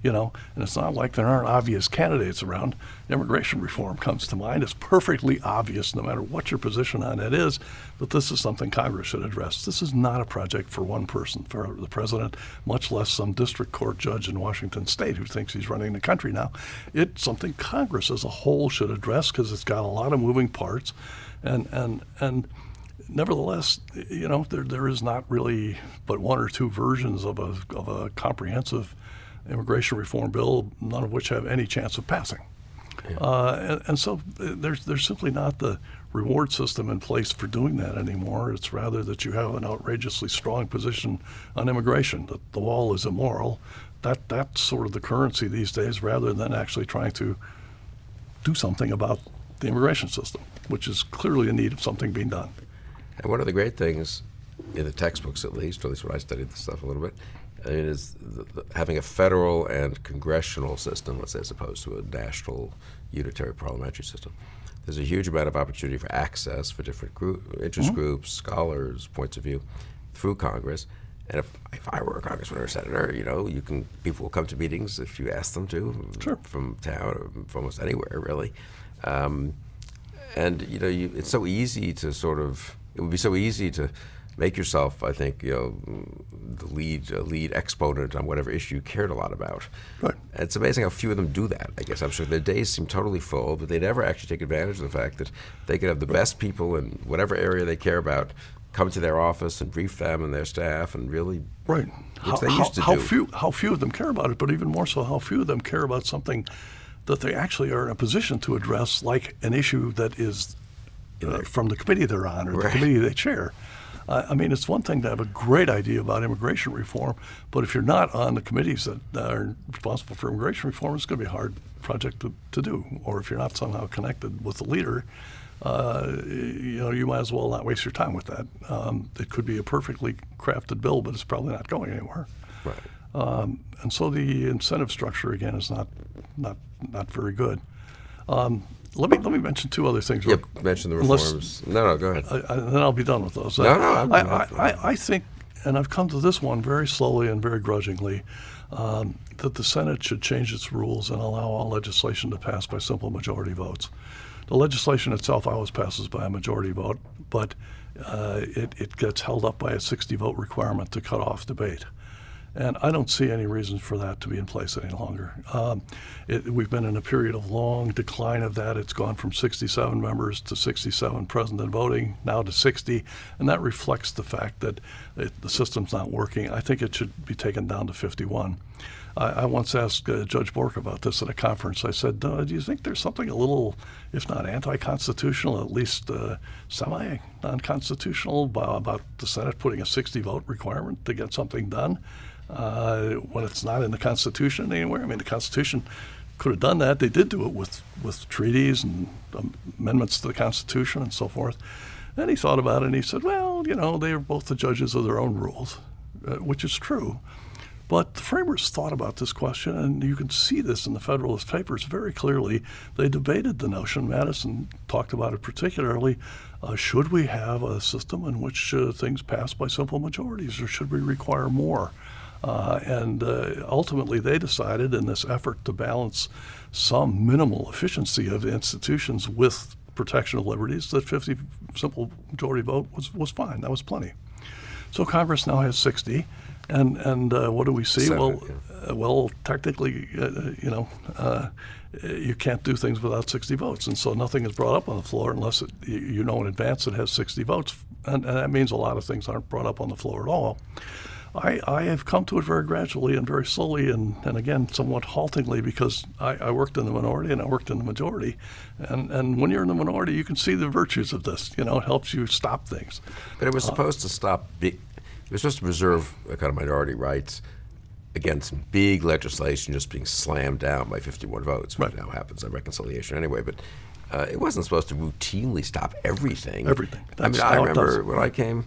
You know, and it's not like there aren't obvious candidates around. Immigration reform comes to mind. It's perfectly obvious, no matter what your position on it is, that this is something Congress should address. This is not a project for one person, for the president, much less some district court judge in Washington state who thinks he's running the country now. It's something Congress as a whole should address because it's got a lot of moving parts, and and and nevertheless, you know, there, there is not really but one or two versions of a, of a comprehensive immigration reform bill, none of which have any chance of passing. Yeah. Uh, and, and, so uh, there's there's simply not the reward system in place for doing that anymore. It's rather that you have an outrageously strong position on immigration, that the wall is immoral. That that's sort of the currency these days, rather than actually trying to do something about the immigration system, which is clearly in need of something being done. And one of the great things in the textbooks, at least, or at least when I studied this stuff a little bit, is the, the, having a federal and congressional system, let's say, as opposed to a national unitary parliamentary system, there's a huge amount of opportunity for access for different group, interest Mm-hmm. groups, scholars, points of view through Congress. And if, if I were a congressman or a senator, you know, you can people will come to meetings if you ask them to Sure. from town or from almost anywhere really. Um, and you know, you, it's so easy to sort of it would be so easy to make yourself, I think, you know, the lead uh, lead exponent on whatever issue you cared a lot about. Right. And it's amazing how few of them do that. I guess I'm sure their days seem totally full, but they never actually take advantage of the fact that they could have the best people in whatever area they care about come to their office and brief them and their staff and really Right. Which they used to how do. few how few of them care about it, but even more so, how few of them care about something that they actually are in a position to address, like an issue that is uh, from the committee they're on or the committee they chair. Uh, I mean, it's one thing to have a great idea about immigration reform, but if you're not on the committees that are responsible for immigration reform, it's going to be a hard project to, to do. Or if you're not somehow connected with the leader, uh, you know, you might as well not waste your time with that. Um, it could be a perfectly crafted bill, but it's probably not going anywhere. right. Um, and so the incentive structure again is not not not very good. Um, let me let me mention two other things. real- Yep, mention the reforms. no, no, go ahead. I, I, then I'll be done with those. No, no, I'm- I, I'm- I, I, I think, and I've come to this one very slowly and very grudgingly, um, that the Senate should change its rules and allow all legislation to pass by simple majority votes. The legislation itself always passes by a majority vote, but uh, it, it gets held up by a 60 vote requirement to cut off debate. And I don't see any reason for that to be in place any longer. Um, it, we've been in a period of long decline of that. It's gone from 67 members to 67 present and voting, now to 60, and that reflects the fact that it, the system's not working. I think it should be taken down to 51. I, I once asked uh, Judge Bork about this at a conference. I said, uh, "Do you think there's something a little, if not anti-constitutional, at least uh, semi-non-constitutional about, about the Senate putting a 60-vote requirement to get something done uh, when it's not in the Constitution anywhere? I mean, the Constitution could have done that. They did do it with with treaties and amendments to the Constitution and so forth." And he thought about it and he said, "Well, you know, they are both the judges of their own rules, uh, which is true." But the framers thought about this question, and you can see this in the Federalist Papers very clearly. They debated the notion. Madison talked about it particularly. Uh, should we have a system in which uh, things pass by simple majorities, or should we require more? Uh, and uh, ultimately, they decided in this effort to balance some minimal efficiency of institutions with protection of liberties that 50 simple majority vote was, was fine. That was plenty. So Congress now has 60, and and uh, what do we see? Well, yeah. uh, well, technically, uh, you know, uh, you can't do things without 60 votes, and so nothing is brought up on the floor unless it, you- you know in advance it has 60 votes, and, and that means a lot of things aren't brought up on the floor at all. I, I have come to it very gradually and very slowly, and, and again, somewhat haltingly, because I, I worked in the minority and I worked in the majority. And, and when you're in the minority, you can see the virtues of this. You know, it helps you stop things. But it was supposed to stop. Big, it was supposed to preserve a kind of minority rights against big legislation just being slammed down by 51 votes, which Right. now happens on reconciliation anyway. But uh, it wasn't supposed to routinely stop everything. Everything. I mean, I how it does remember when I came.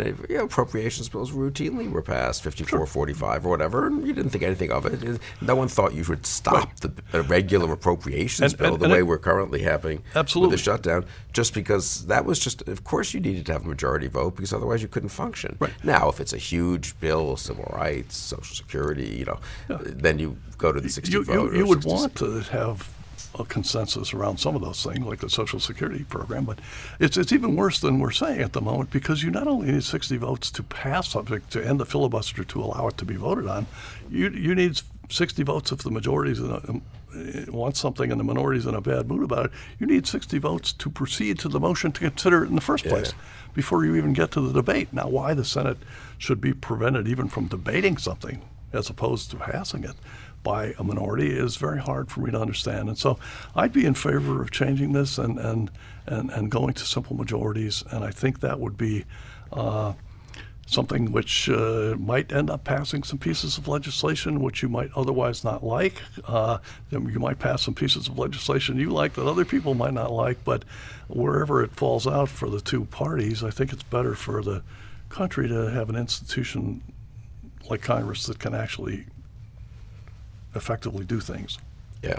And you know, appropriations bills routinely were passed, 54, 45 or whatever, and you didn't think anything of it. No one thought you should stop the, the regular appropriations And- bill and- the and way it- we're currently having Absolutely. with the shutdown, just because that was just, of course, you needed to have a majority vote because otherwise you couldn't function. Right. Now, if it's a huge bill, civil rights, Social Security, you know, then you go to the 60 you, vote. you, you would 60 want to have a consensus around some of those things, like the Social Security program, but it's, it's even worse than we're saying at the moment because you not only need 60 votes to pass something, to end the filibuster, to allow it to be voted on, you, you need 60 votes if the majorities in a, um, want something and the minorities in a bad mood about it. You need 60 votes to proceed to the motion to consider it in the first place before you even get to the debate. Now, why the Senate should be prevented even from debating something as opposed to passing it by a minority is very hard for me to understand. And so I'd be in favor of changing this and, and, and, and going to simple majorities. And I think that would be uh, something which uh, might end up passing some pieces of legislation which you might otherwise not like. Uh, then you might pass some pieces of legislation you like that other people might not like. But wherever it falls out for the two parties, I think it's better for the country to have an institution like Congress that can actually effectively do things. Yeah.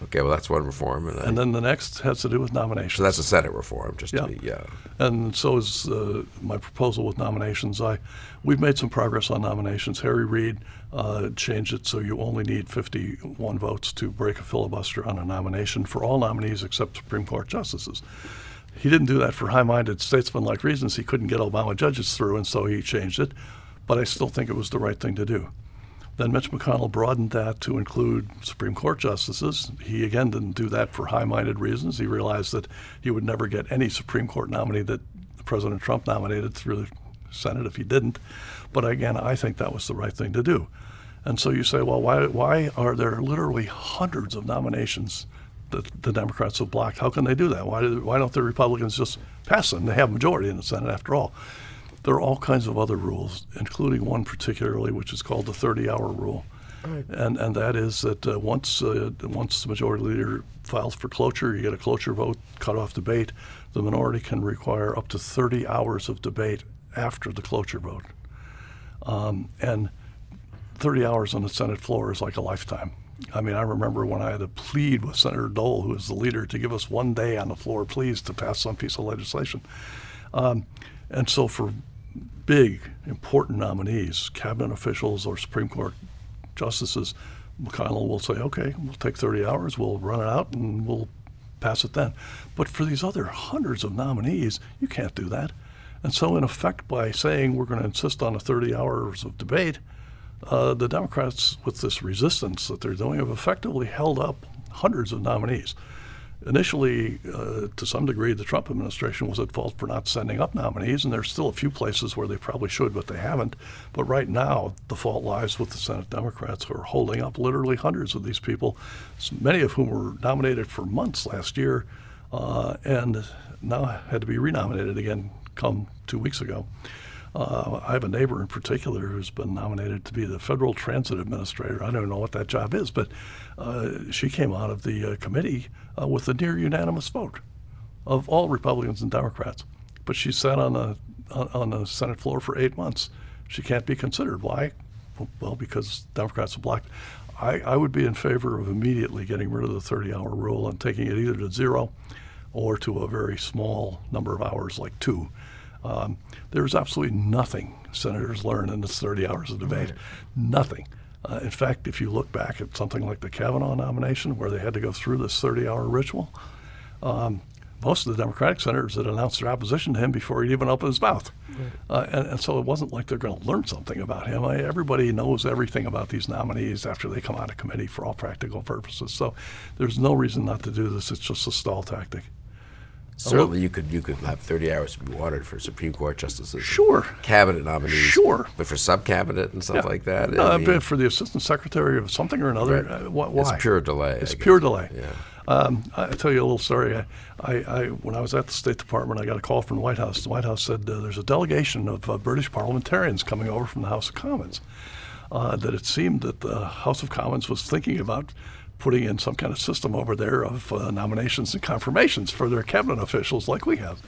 Okay, well, that's one reform. And, I- And then the next has to do with nominations. so that's a Senate reform, just Yeah. to be, yeah. And so is uh, my proposal with nominations. I, we've made some progress on nominations. Harry Reid uh, changed it so you only need 51 votes to break a filibuster on a nomination for all nominees except Supreme Court justices. He didn't do that for high-minded statesman-like reasons. He couldn't get Obama judges through, and so he changed it. But I still think it was the right thing to do. Then Mitch McConnell broadened that to include Supreme Court justices. He again didn't do that for high minded reasons. He realized that he would never get any Supreme Court nominee that President Trump nominated through the Senate if he didn't. But again, I think that was the right thing to do. And so you say, well, why, why are there literally hundreds of nominations that the Democrats have blocked? How can they do that? Why, do, why don't the Republicans just pass them? They have a majority in the Senate after all. There are all kinds of other rules, including one particularly, which is called the 30-hour rule, and and that is that uh, once uh, once the majority leader files for cloture, you get a cloture vote, cut off debate. The minority can require up to 30 hours of debate after the cloture vote, um, and 30 hours on the Senate floor is like a lifetime. I mean, I remember when I had to plead with Senator Dole, who was the leader, to give us one day on the floor, please, to pass some piece of legislation. Um, and so, for big, important nominees, cabinet officials or Supreme Court justices, McConnell will say, okay, we'll take 30 hours, we'll run it out, and we'll pass it then. But for these other hundreds of nominees, you can't do that. And so, in effect, by saying we're going to insist on a 30 hours of debate, uh, the Democrats, with this resistance that they're doing, have effectively held up hundreds of nominees. Initially, uh, to some degree, the Trump administration was at fault for not sending up nominees, and there's still a few places where they probably should, but they haven't. But right now, the fault lies with the Senate Democrats who are holding up literally hundreds of these people, many of whom were nominated for months last year uh, and now had to be renominated again come two weeks ago. Uh, I have a neighbor in particular who's been nominated to be the Federal Transit Administrator. I don't know what that job is, but uh, she came out of the uh, committee uh, with a near unanimous vote of all Republicans and Democrats. But she sat on the on, the Senate floor for eight months. She can't be considered. Why? Well, because Democrats have blocked. I, I would be in favor of immediately getting rid of the 30-hour rule and taking it either to zero or to a very small number of hours, like two. Um, there's absolutely nothing senators learn in this 30 hours of debate. Right. Nothing. Uh, in fact, if you look back at something like the Kavanaugh nomination, where they had to go through this 30 hour ritual, um, most of the Democratic senators had announced their opposition to him before he'd even opened his mouth. Right. Uh, and, and, so it wasn't like they're going to learn something about him. I, everybody knows everything about these nominees after they come out of committee for all practical purposes. So there's no reason not to do this. It's just a stall tactic. Certainly, you could you could have 30 hours to be watered for Supreme Court justices. Sure. Cabinet nominees. Sure. But for sub cabinet and stuff yeah. like that. No, I mean, for the assistant secretary of something or another. Right. Uh, why? It's pure delay. It's pure delay. Yeah. Um, I tell you a little story. I, I, I, when I was at the State Department, I got a call from the White House. The White House said uh, there's a delegation of uh, British parliamentarians coming over from the House of Commons. Uh, that it seemed that the House of Commons was thinking about putting in some kind of system over there of uh, nominations and confirmations for their cabinet officials, like we have.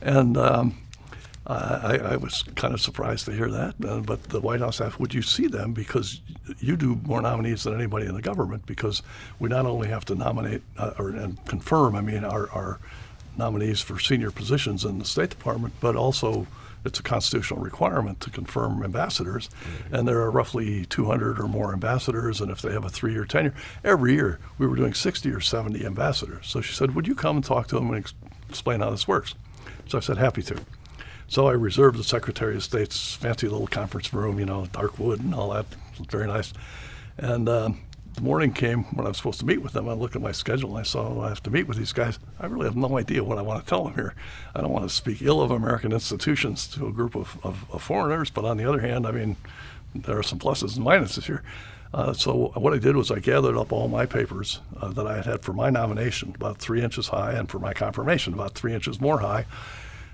And um, I, I, was kind of surprised to hear that. Uh, but the White House asked, "Would you see them? Because you do more nominees than anybody in the government. Because we not only have to nominate uh, or and confirm, I mean, our, our nominees for senior positions in the State Department, but also." It's a constitutional requirement to confirm ambassadors, mm-hmm. and there are roughly 200 or more ambassadors. And if they have a three-year tenure, every year we were doing 60 or 70 ambassadors. So she said, "Would you come and talk to them and ex- explain how this works?" So I said, "Happy to." So I reserved the Secretary of State's fancy little conference room, you know, dark wood and all that. Very nice. And um, morning came when I was supposed to meet with them. I looked at my schedule and I saw oh, I have to meet with these guys. I really have no idea what I want to tell them here. I don't want to speak ill of American institutions to a group of, of, of foreigners, but on the other hand, I mean, there are some pluses and minuses here. Uh, so what I did was I gathered up all my papers uh, that I had had for my nomination, about three inches high, and for my confirmation, about three inches more high.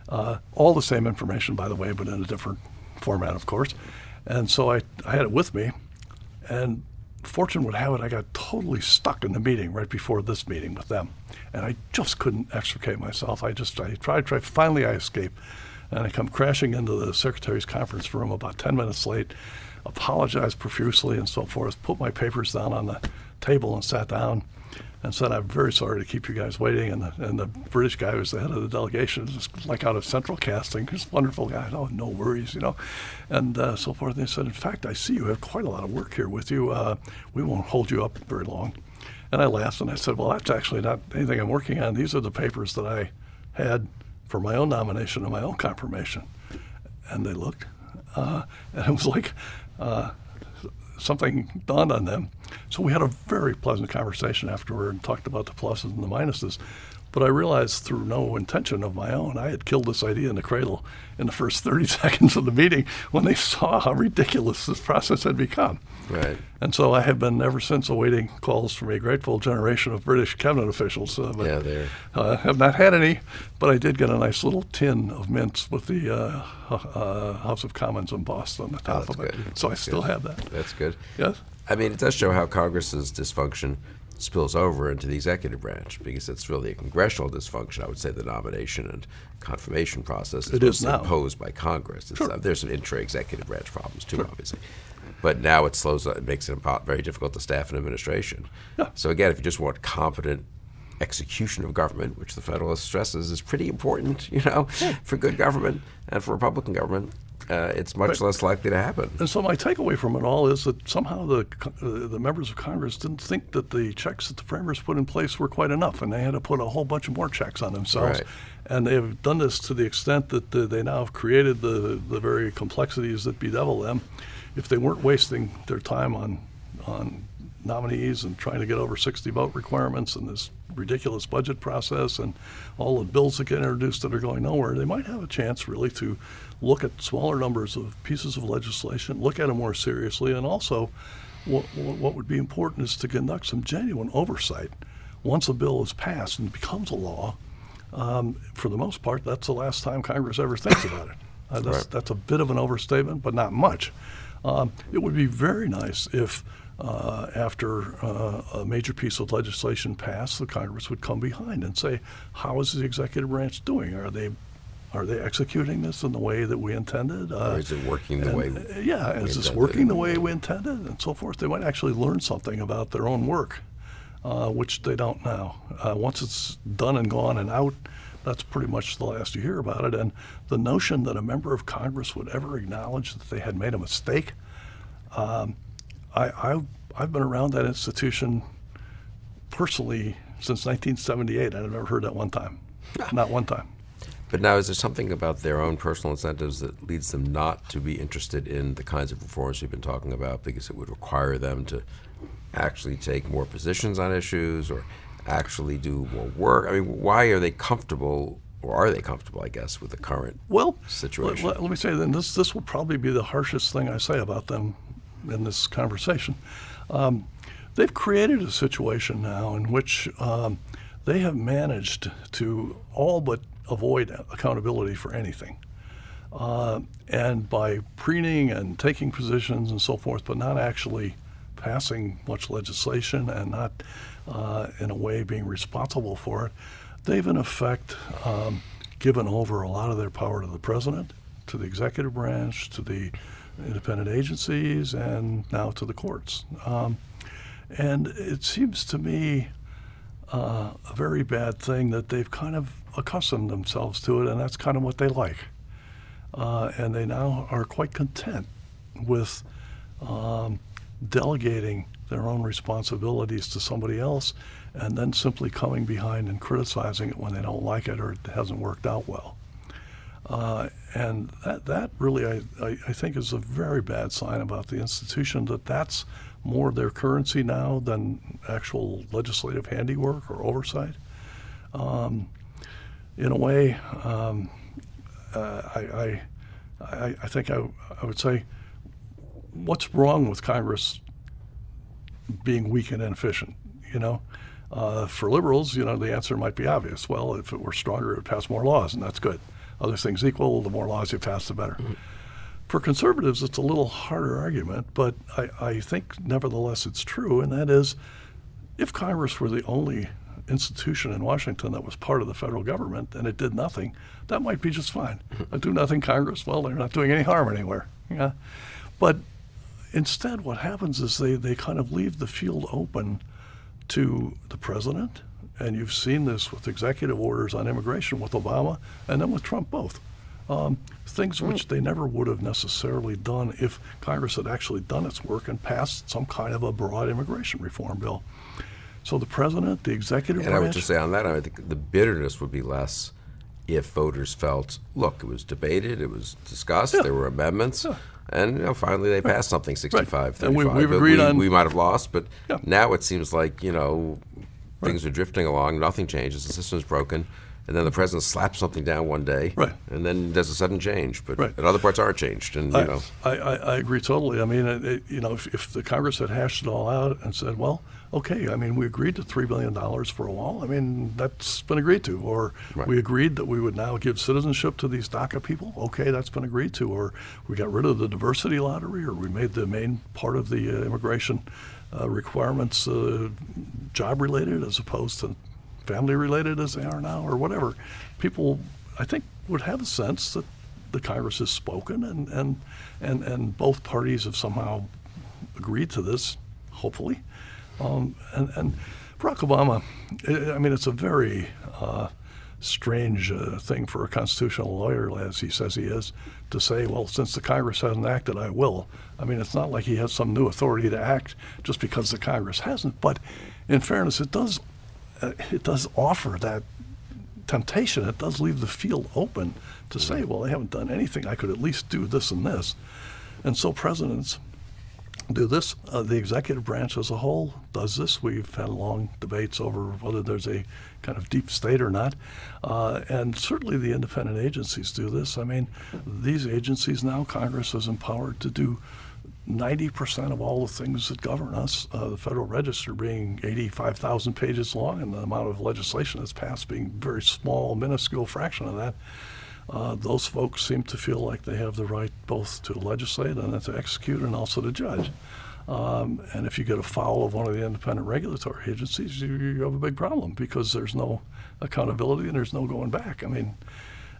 Uh, all the same information, by the way, but in a different format, of course. And so I, I had it with me, and fortune would have it, I got totally stuck in the meeting right before this meeting with them. And I just couldn't extricate myself. I just, I tried, tried. Finally, I escaped. And I come crashing into the secretary's conference room about 10 minutes late, apologized profusely and so forth, put my papers down on the table and sat down. And said, "I'm very sorry to keep you guys waiting." And the, and the British guy was the head of the delegation, just like out of Central Casting, this wonderful guy. Oh, no worries, you know, and uh, so forth. And they said, "In fact, I see you have quite a lot of work here with you. Uh, we won't hold you up very long." And I laughed and I said, "Well, that's actually not anything I'm working on. These are the papers that I had for my own nomination and my own confirmation." And they looked, uh, and it was like uh, something dawned on them. So we had a very pleasant conversation afterward and talked about the pluses and the minuses. But I realized through no intention of my own, I had killed this idea in the cradle in the first 30 seconds of the meeting when they saw how ridiculous this process had become. Right. And so I have been ever since awaiting calls from a grateful generation of British cabinet officials. Uh, but, Yeah, there. Uh, have not had any, but I did get a nice little tin of mints with the uh, uh, House of Commons embossed on the top that's of it. good. So I still good. have that. That's good. Yes. I mean, it does show how Congress's dysfunction spills over into the executive branch because it's really a congressional dysfunction. I would say the nomination and confirmation process is It is now. imposed by Congress. It's, Sure. uh, there's some intra-executive branch problems too, obviously. But now it slows. Up. It makes it very difficult to staff an administration. Yeah. So again, if you just want competent execution of government, which the Federalist stresses is pretty important, you know, for good government and for Republican government, uh, it's much Right. less likely to happen. And so my takeaway from it all is that somehow the uh, the members of Congress didn't think that the checks that the framers put in place were quite enough, and they had to put a whole bunch of more checks on themselves. Right. And they have done this to the extent that uh, they now have created the the very complexities that bedevil them. If they weren't wasting their time on on nominees and trying to get over 60 vote requirements and this ridiculous budget process and all the bills that get introduced that are going nowhere, they might have a chance really to look at smaller numbers of pieces of legislation, look at them more seriously, and also what, what would be important is to conduct some genuine oversight. Once a bill is passed and becomes a law, um, for the most part, that's the last time Congress ever thinks about it. Uh, that's, Right. that's a bit of an overstatement, but not much. Um, it would be very nice if, uh, after uh, a major piece of legislation passed, the Congress would come behind and say, "How is the executive branch doing? Are they, are they executing this in the way that we intended? Uh, Or is it working the and, way? uh, yeah, is this working the way we intended, and so forth? They might actually learn something about their own work, uh, which they don't now. Uh, once it's done and gone and out, that's pretty much the last you hear about it. And the notion that a member of Congress would ever acknowledge that they had made a mistake, um, I, I, I've been around that institution personally since 1978, and I've never heard that one time, not one time. But now, is there something about their own personal incentives that leads them not to be interested in the kinds of reforms we've been talking about because it would require them to actually take more positions on issues or actually do more work? I mean, why are they comfortable, or are they comfortable, I guess, with the current Well, situation? Let, let me say then this this will probably be the harshest thing I say about them in this conversation. Um, they've created a situation now in which um, they have managed to all but avoid accountability for anything. Uh, and by preening and taking positions and so forth, but not actually passing much legislation and not, uh, in a way, being responsible for it, they've in effect um, given over a lot of their power to the president, to the executive branch, to the independent agencies, and now to the courts. Um, and it seems to me uh, a very bad thing that they've kind of accustomed themselves to it, and that's kind of what they like. Uh, and they now are quite content with um, delegating their own responsibilities to somebody else and then simply coming behind and criticizing it when they don't like it or it hasn't worked out well. Uh, and that, that really, I, I, I think, is a very bad sign about the institution that that's more their currency now than actual legislative handiwork or oversight. Um, in a way, um, uh, I, I, I, think I, I would say, what's wrong with Congress being weak and inefficient? You know, uh, for liberals, you know, the answer might be obvious. Well, if it were stronger, it would pass more laws, and that's good. Other things equal, the more laws you pass, the better. Mm-hmm. For conservatives, it's a little harder argument, but I, I think nevertheless it's true, and that is if Congress were the only institution in Washington that was part of the federal government and it did nothing, that might be just fine. Mm-hmm. A do nothing Congress, well, they're not doing any harm anywhere. Yeah. But instead, what happens is they, they kind of leave the field open to the president, and you've seen this with executive orders on immigration with Obama and then with Trump both. Um, things which they never would have necessarily done if Congress had actually done its work and passed some kind of a broad immigration reform bill. So the president, the executive and branch. I would just say on that, I think the bitterness would be less if voters felt, look, it was debated, it was discussed, Yeah. there were amendments, Yeah. and you know, finally they passed something 65 And we- 35. we've agreed we, on- we might have lost, but Yeah. now it seems like, you know, things are drifting along, nothing changes, the system's broken. And then the president slaps something down one day, Right. and then there's a sudden change. But Right. and other parts aren't changed, and you I, know, I, I, I agree totally. I mean, it, you know, if, if the Congress had hashed it all out and said, well, okay, I mean, we agreed to $3 billion for a wall, I mean, that's been agreed to. Or Right. we agreed that we would now give citizenship to these DACA people, okay, that's been agreed to. Or we got rid of the diversity lottery, or we made the main part of the uh, immigration uh, requirements uh, job related as opposed to family related as they are now, or whatever. People, I think, would have a sense that the Congress has spoken, and and and, and both parties have somehow agreed to this, hopefully. Um, and, and Barack Obama, I mean, it's a very uh, strange uh, thing for a constitutional lawyer, as he says he is, to say, well, since the Congress hasn't acted, I will. I mean, it's not like he has some new authority to act just because the Congress hasn't. But in fairness, it does uh, it does offer that temptation. It does leave the field open to say, well, they haven't done anything. I could at least do this and this. And so presidents do this. Uh, the executive branch as a whole does this. We've had long debates over whether there's a kind of deep state or not. Uh, and certainly the independent agencies do this. I mean, these agencies now, Congress is empowered to do 90% of all the things that govern us, uh, the Federal Register being 85,000 pages long and the amount of legislation that's passed being very small, minuscule fraction of that. Uh, those folks seem to feel like they have the right both to legislate and to execute and also to judge. Um, and if you get a foul of one of the independent regulatory agencies, you, you have a big problem because there's no accountability and there's no going back. I mean,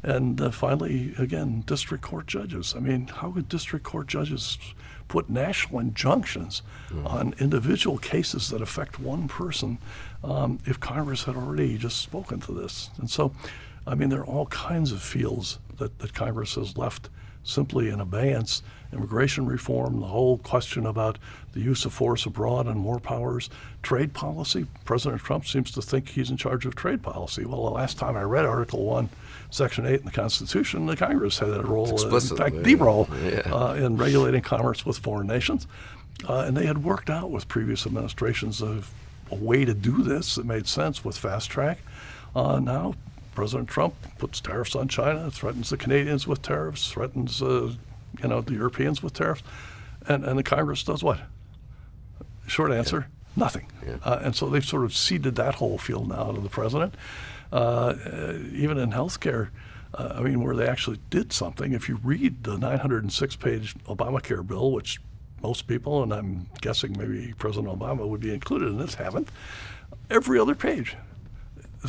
and uh, finally, again, district court judges. I mean, how could district court judges put national injunctions on individual cases that affect one person um, if Congress had already just spoken to this? And so, I mean, there are all kinds of fields that, that Congress has left simply in abeyance. Immigration reform, the whole question about the use of force abroad and more powers, trade policy. President Trump seems to think he's in charge of trade policy. Well, the last time I read Article 1, Section 8 in the Constitution, the Congress had a role, in fact, yeah. the role Yeah. uh, in regulating commerce with foreign nations. Uh, and they had worked out with previous administrations a, a way to do this that made sense with fast track. Uh, now, President Trump puts tariffs on China, threatens the Canadians with tariffs, threatens uh, you know the Europeans with tariffs, and and the Congress does what? Short answer: nothing. Yeah. Uh, and so they've sort of ceded that whole field now to the president. Uh, uh, even in healthcare, uh, I mean, where they actually did something. If you read the 906-page Obamacare bill, which most people, and I'm guessing maybe President Obama would be included in this, haven't. Every other page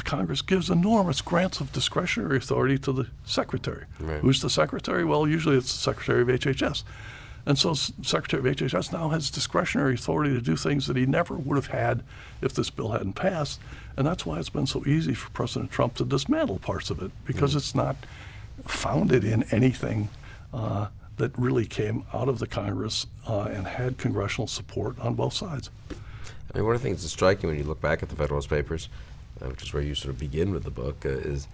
Congress gives enormous grants of discretionary authority to the secretary. Right. Who's the secretary? Well, usually it's the secretary of HHS. And so Secretary of HHS now has discretionary authority to do things that he never would have had if this bill hadn't passed. And that's why it's been so easy for President Trump to dismantle parts of it because it's not founded in anything uh, that really came out of the Congress uh, and had congressional support on both sides. I mean, one of the things that's striking when you look back at the Federalist Papers, uh, which is where you sort of begin with the book, uh, is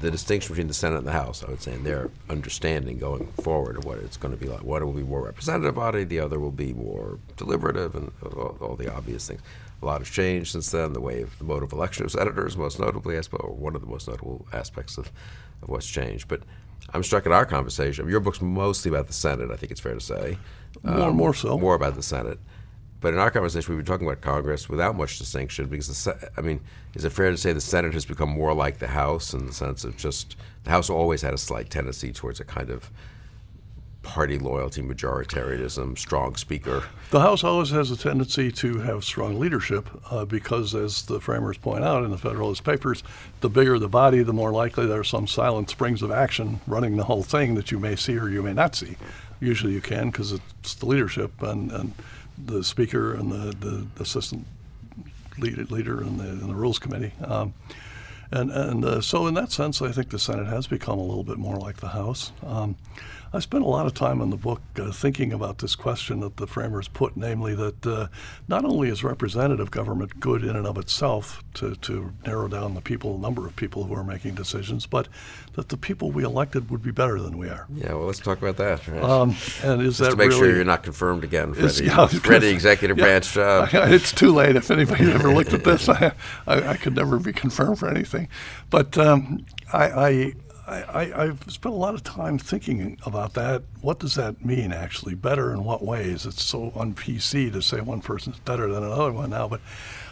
the distinction between the Senate and the House. I would say, and their understanding going forward of what it's going to be like. One will be more representative body, the other will be more deliberative, and all, all the obvious things. A lot has changed since then. The way of the mode of election of senators, most notably, I suppose, or one of the most notable aspects of, of what's changed. But I'm struck in our conversation. Your book's mostly about the Senate. I think it's fair to say. More and more so. More about the Senate. But in our conversation, we've been talking about Congress without much distinction because, the, I mean, is it fair to say the Senate has become more like the House in the sense of just the House always had a slight tendency towards a kind of party loyalty, majoritarianism, strong speaker. The House always has a tendency to have strong leadership uh, because, as the framers point out in the Federalist Papers, the bigger the body, the more likely there are some silent springs of action running the whole thing that you may see or you may not see. Usually you can because it's the leadership and, and the speaker and the, the assistant lead, leader in the, the Rules Committee. Um, and and uh, so, in that sense, I think the Senate has become a little bit more like the House. Um, I spent a lot of time in the book uh, thinking about this question that the framers put, namely that uh, not only is representative government good in and of itself to, to narrow down the people, number of people who are making decisions, but that the people we elected would be better than we are. Yeah, well, let's talk about that. Right? Um, and is Just that to make really, sure you're not confirmed again is, yeah, any executive yeah, branch job. It's too late. If anybody ever looked at this, I, I, I, could never be confirmed for anything. But um, I, I, have spent a lot of time thinking about that. What does that mean, actually? Better in what ways? It's so un PC to say one person's better than another one now, but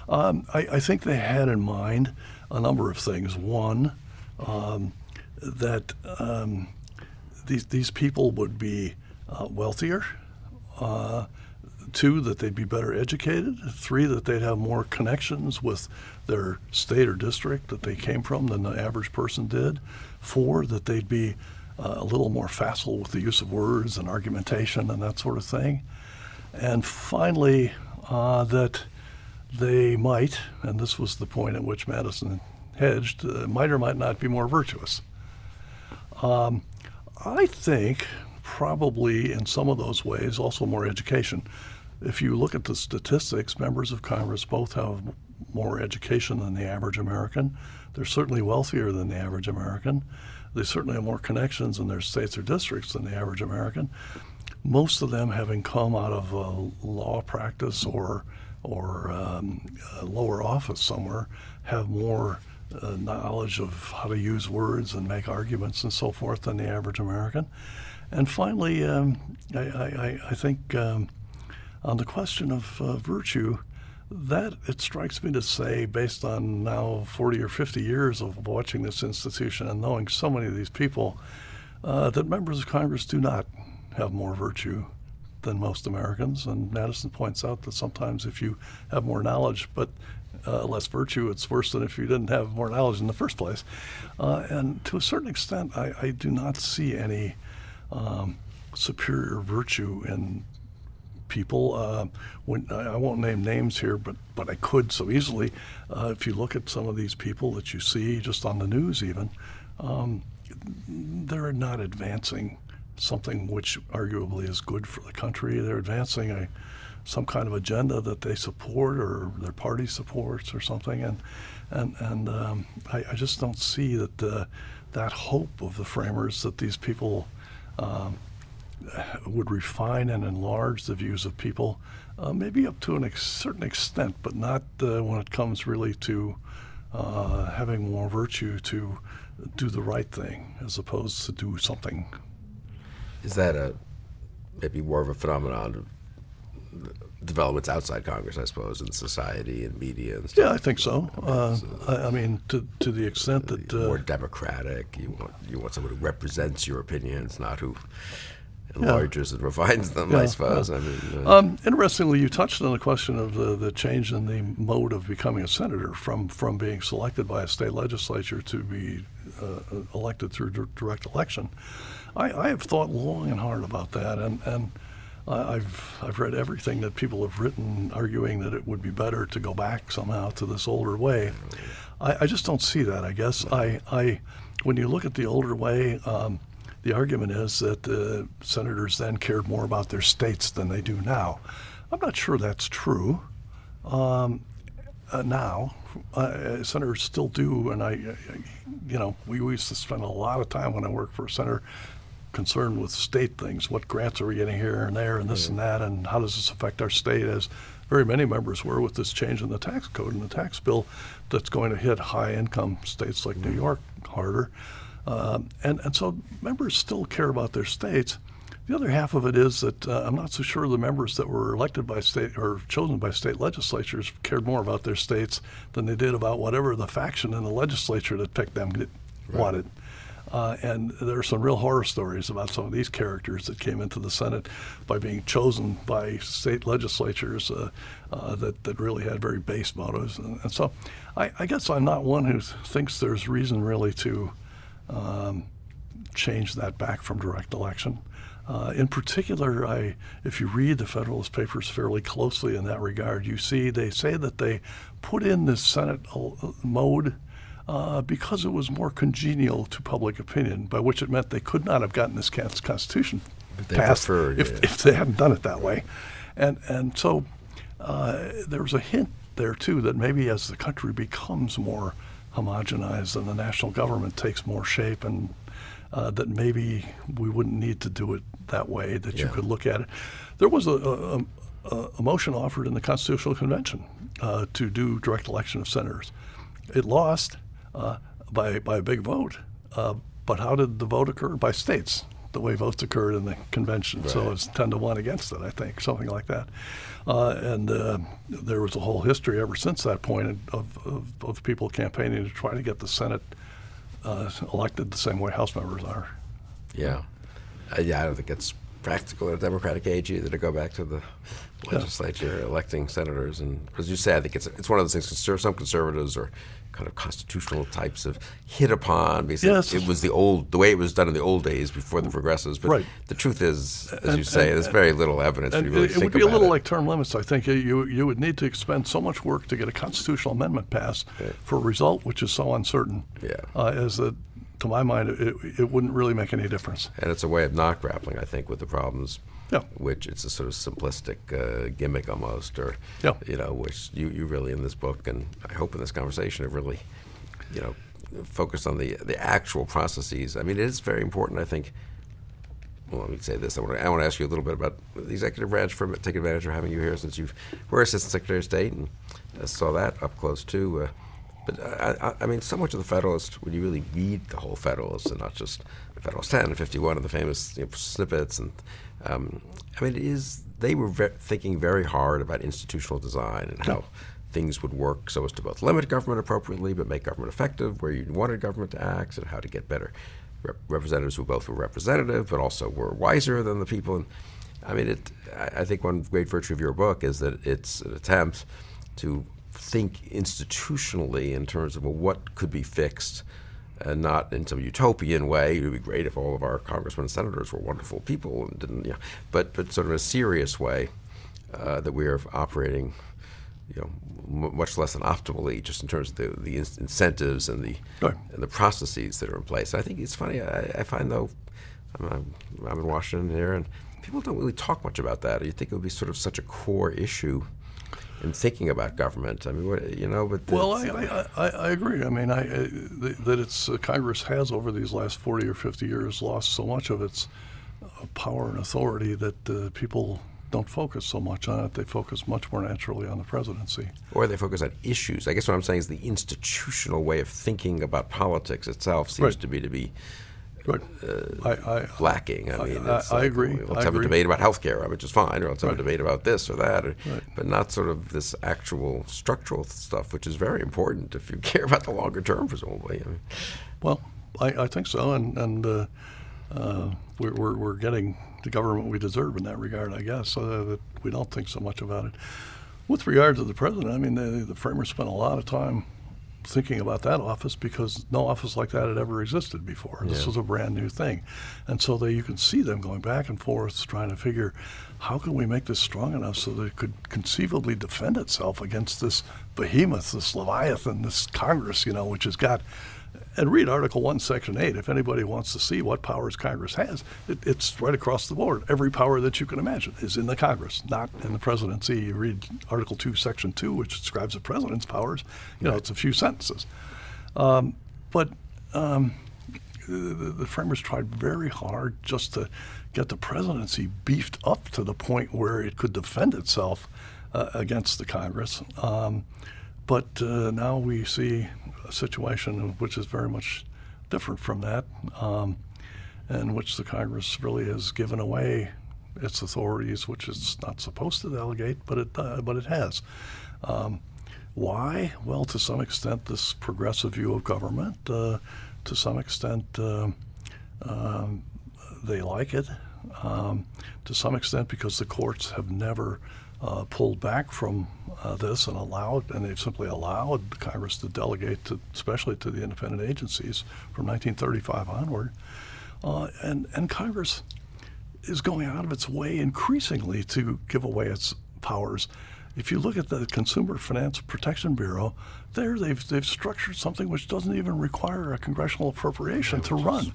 um, I, I, think they had in mind a number of things. One, um, that um, these, these people would be uh, wealthier. Uh, two, that they'd be better educated. Three, that they'd have more connections with their state or district that they came from than the average person did. Four, that they'd be uh, a little more facile with the use of words and argumentation and that sort of thing. And finally, uh, that they might, and this was the point at which Madison hedged, uh, might or might not be more virtuous. Um, I think probably in some of those ways also more education. If you look at the statistics, members of Congress both have more education than the average American. They're certainly wealthier than the average American. They certainly have more connections in their states or districts than the average American. Most of them having come out of law practice or or um, lower office somewhere have more uh, knowledge of how to use words and make arguments and so forth than the average American. And finally, um, I, I, I, think um, on the question of uh, virtue, that it strikes me to say, based on now 40 or 50 years of watching this institution and knowing so many of these people, uh, that members of Congress do not have more virtue than most Americans. And Madison points out that sometimes if you have more knowledge but uh, less virtue, it's worse than if you didn't have more knowledge in the first place. Uh, and to a certain extent, I, I do not see any um, superior virtue in people. Uh, when, I won't name names here, but but I could so easily. Uh, if you look at some of these people that you see just on the news, even um, they're not advancing something which arguably is good for the country. They're advancing a some kind of agenda that they support or their party supports or something, and and and um, I, I, just don't see that uh, that hope of the framers that these people. Um, would refine and enlarge the views of people, uh, maybe up to a ex- certain extent, but not uh, when it comes really to uh, having more virtue to do the right thing as opposed to do something. Is that a maybe more of a phenomenon of developments outside Congress, I suppose, in society and media and stuff. Yeah, I think so. Uh, I, I, mean, to to the extent that uh, more democratic, you want you want someone who represents your opinions, not who enlarges yeah. and refines them, yeah, I suppose. Yeah. I mean, uh, um, interestingly, you touched on the question of the, the change in the mode of becoming a senator from, from being selected by a state legislature to be uh, elected through direct election. I, I, have thought long and hard about that, and, and I've, I've read everything that people have written arguing that it would be better to go back somehow to this older way. I, I just don't see that, I guess. I, I, when you look at the older way, um, the argument is that the senators then cared more about their states than they do now. I'm not sure that's true. Um, uh, now, uh, senators still do, and I, you know, we used to spend a lot of time when I worked for a senator concerned with state things. What grants are we getting here and there, and this and that, and how does this affect our state? As very many members were with this change in the tax code and the tax bill that's going to hit high income states like New York harder. Um, and, and so members still care about their states. The other half of it is that uh, I'm not so sure the members that were elected by state or chosen by state legislatures cared more about their states than they did about whatever the faction in the legislature that picked them right. wanted. Uh, and there are some real horror stories about some of these characters that came into the Senate by being chosen by state legislatures uh, uh, that, that really had very base motives. And, and so I, I, guess I'm not one who thinks there's reason really to um, change that back from direct election. Uh, in particular, I, if you read the Federalist Papers fairly closely in that regard, you see they say that they put in the Senate uh, mode uh, because it was more congenial to public opinion, by which it meant they could not have gotten this Constitution passed preferred, if, yeah. if they hadn't done it that way. And, and so uh, there was a hint there, too, that maybe as the country becomes more homogenized and the national government takes more shape and uh, that maybe we wouldn't need to do it that way, that you could look at it. There was a, a, a, a motion offered in the Constitutional Convention uh, to do direct election of senators. It lost uh, by, by a big vote. Uh, but how did the vote occur? By states, the way votes occurred in the convention. So Right. it's 10 to 1 against it, I think, something like that. Uh, and uh, there was a whole history ever since that point of, of, of people campaigning to try to get the Senate uh, elected the same way House members are. Yeah. Uh, yeah, I don't think it's practical in a democratic age either to go back to the legislature electing senators. And as you say, I think it's it's one of those things. Some conservatives or kind of constitutional types of hit upon because it- Yes. it, was the old the way it was done in the old days before the progressives. But Right. the truth is, as you say, and- there's very little evidence. And really it, would be a little it. like term limits. I think you you would need to expend so much work to get a constitutional amendment passed for a result which is so uncertain. Yeah. Uh, as that, to my mind, it, it wouldn't really make any difference. And it's a way of not grappling, I think, with the problems. Yeah. Which it's a sort of simplistic uh, gimmick almost, or Yeah. you know, which you, you really in this book and I hope in this conversation have really, you know, focused on the the actual processes. I mean, it is very important. I think. Well, let me say this. I want to, I want to ask you a little bit about the executive branch for take advantage of having you here since you were assistant secretary of state and uh, saw that up close too. Uh, but I, I, I mean, so much of the Federalist, when you really read the whole Federalist and not just the Federalist 10 and 51 and the famous you know, snippets, and um, I mean, it is they were ve- thinking very hard about institutional design and how things would work so as to both limit government appropriately but make government effective where you wanted government to act and how to get better rep- representatives who both were representative but also were wiser than the people. And I mean, it. I, I think one great virtue of your book is that it's an attempt to think institutionally in terms of well, what could be fixed, and not in some utopian way. It would be great if all of our congressmen and senators were wonderful people and didn't, you know, but but sort of a serious way uh, that we are operating, you know, m- much less than optimally, just in terms of the, the in- incentives and the and the processes that are in place. I think it's funny. I, I find though, I'm, I'm, I'm in Washington here, and people don't really talk much about that. You think it would be sort of such a core issue in thinking about government. I mean, what, you know, but Well, I, I, I, I agree. I mean, I, th- that it's uh, Congress has over these last 40 or 50 years lost so much of its uh, power and authority that uh, people don't focus so much on it. They focus much more naturally on the presidency. or they focus on issues. I guess what I'm saying is the institutional way of thinking about politics itself seems Right. to be to be Right. I, I, lacking. I I- mean, I- like, agree. Let's I have agree. a debate about health care, which is fine, or let's have Right. a debate about this or that, or, Right. but not sort of this actual structural stuff, which is very important if you care about the longer term, presumably. Mean, Well, I, I think so, and and uh, uh, we're, we're we're getting the government we deserve in that regard, I guess. So that we don't think so much about it. With regard to the president, I mean, the, the framers spent a lot of time thinking about that office because no office like that had ever existed before. This Yeah. was a brand new thing, and so they, you can see them going back and forth trying to figure how can we make this strong enough so that it could conceivably defend itself against this behemoth, this leviathan, this Congress, you know, which has got. And read Article 1, Section 8 if anybody wants to see what powers Congress has. It, it's right across the board. Every power that you can imagine is in the Congress, not in the presidency. You read Article 2, Section 2, which describes the president's powers. You know, it's a few sentences. Um, but um, the, the framers tried very hard just to get the presidency beefed up to the point where it could defend itself uh, against the Congress. Um, but uh, now we see situation which is very much different from that, um, in which the Congress really has given away its authorities, which it's not supposed to delegate, but it uh, but it has. Um, why? Well, to some extent, this progressive view of government. Uh, to some extent, uh, um, they like it. Um, to some extent, because the courts have never uh, pulled back from uh, this and allowed, and they've simply allowed the Congress to delegate, to, especially to the independent agencies from 1935 onward. Uh, and, and Congress is going out of its way increasingly to give away its powers. If you look at the Consumer Finance Protection Bureau, there they've, they've structured something which doesn't even require a congressional appropriation Yeah, to run.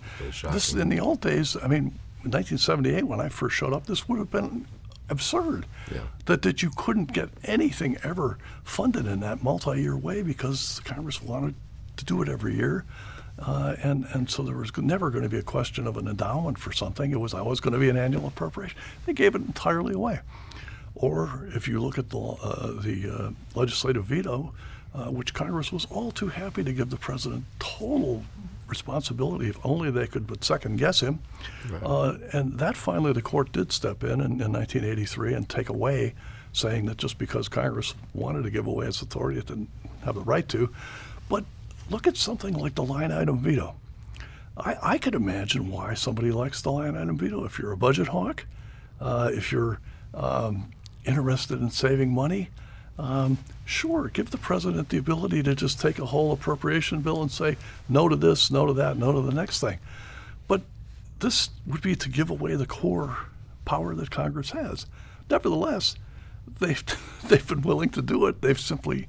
This in the old days, I mean, in 1978 when I first showed up, this would have been absurd. Yeah. That that you couldn't get anything ever funded in that multi-year way because Congress wanted to do it every year. Uh, and, and so there was never going to be a question of an endowment for something. It was always going to be an annual appropriation. They gave it entirely away. Or if you look at the, uh, the uh, legislative veto, uh, which Congress was all too happy to give the president total responsibility if only they could but second guess him. Uh, and that finally the court did step in, in in 1983 and take away, saying that just because Congress wanted to give away its authority, it didn't have the right to. But look at something like the line item veto. I, I could imagine why somebody likes the line item veto. If you're a budget hawk, uh, if you're um, interested in saving money, um, sure, give the president the ability to just take a whole appropriation bill and say no to this, no to that, no to the next thing. But this would be to give away the core power that Congress has. Nevertheless, they've they've been willing to do it. They've simply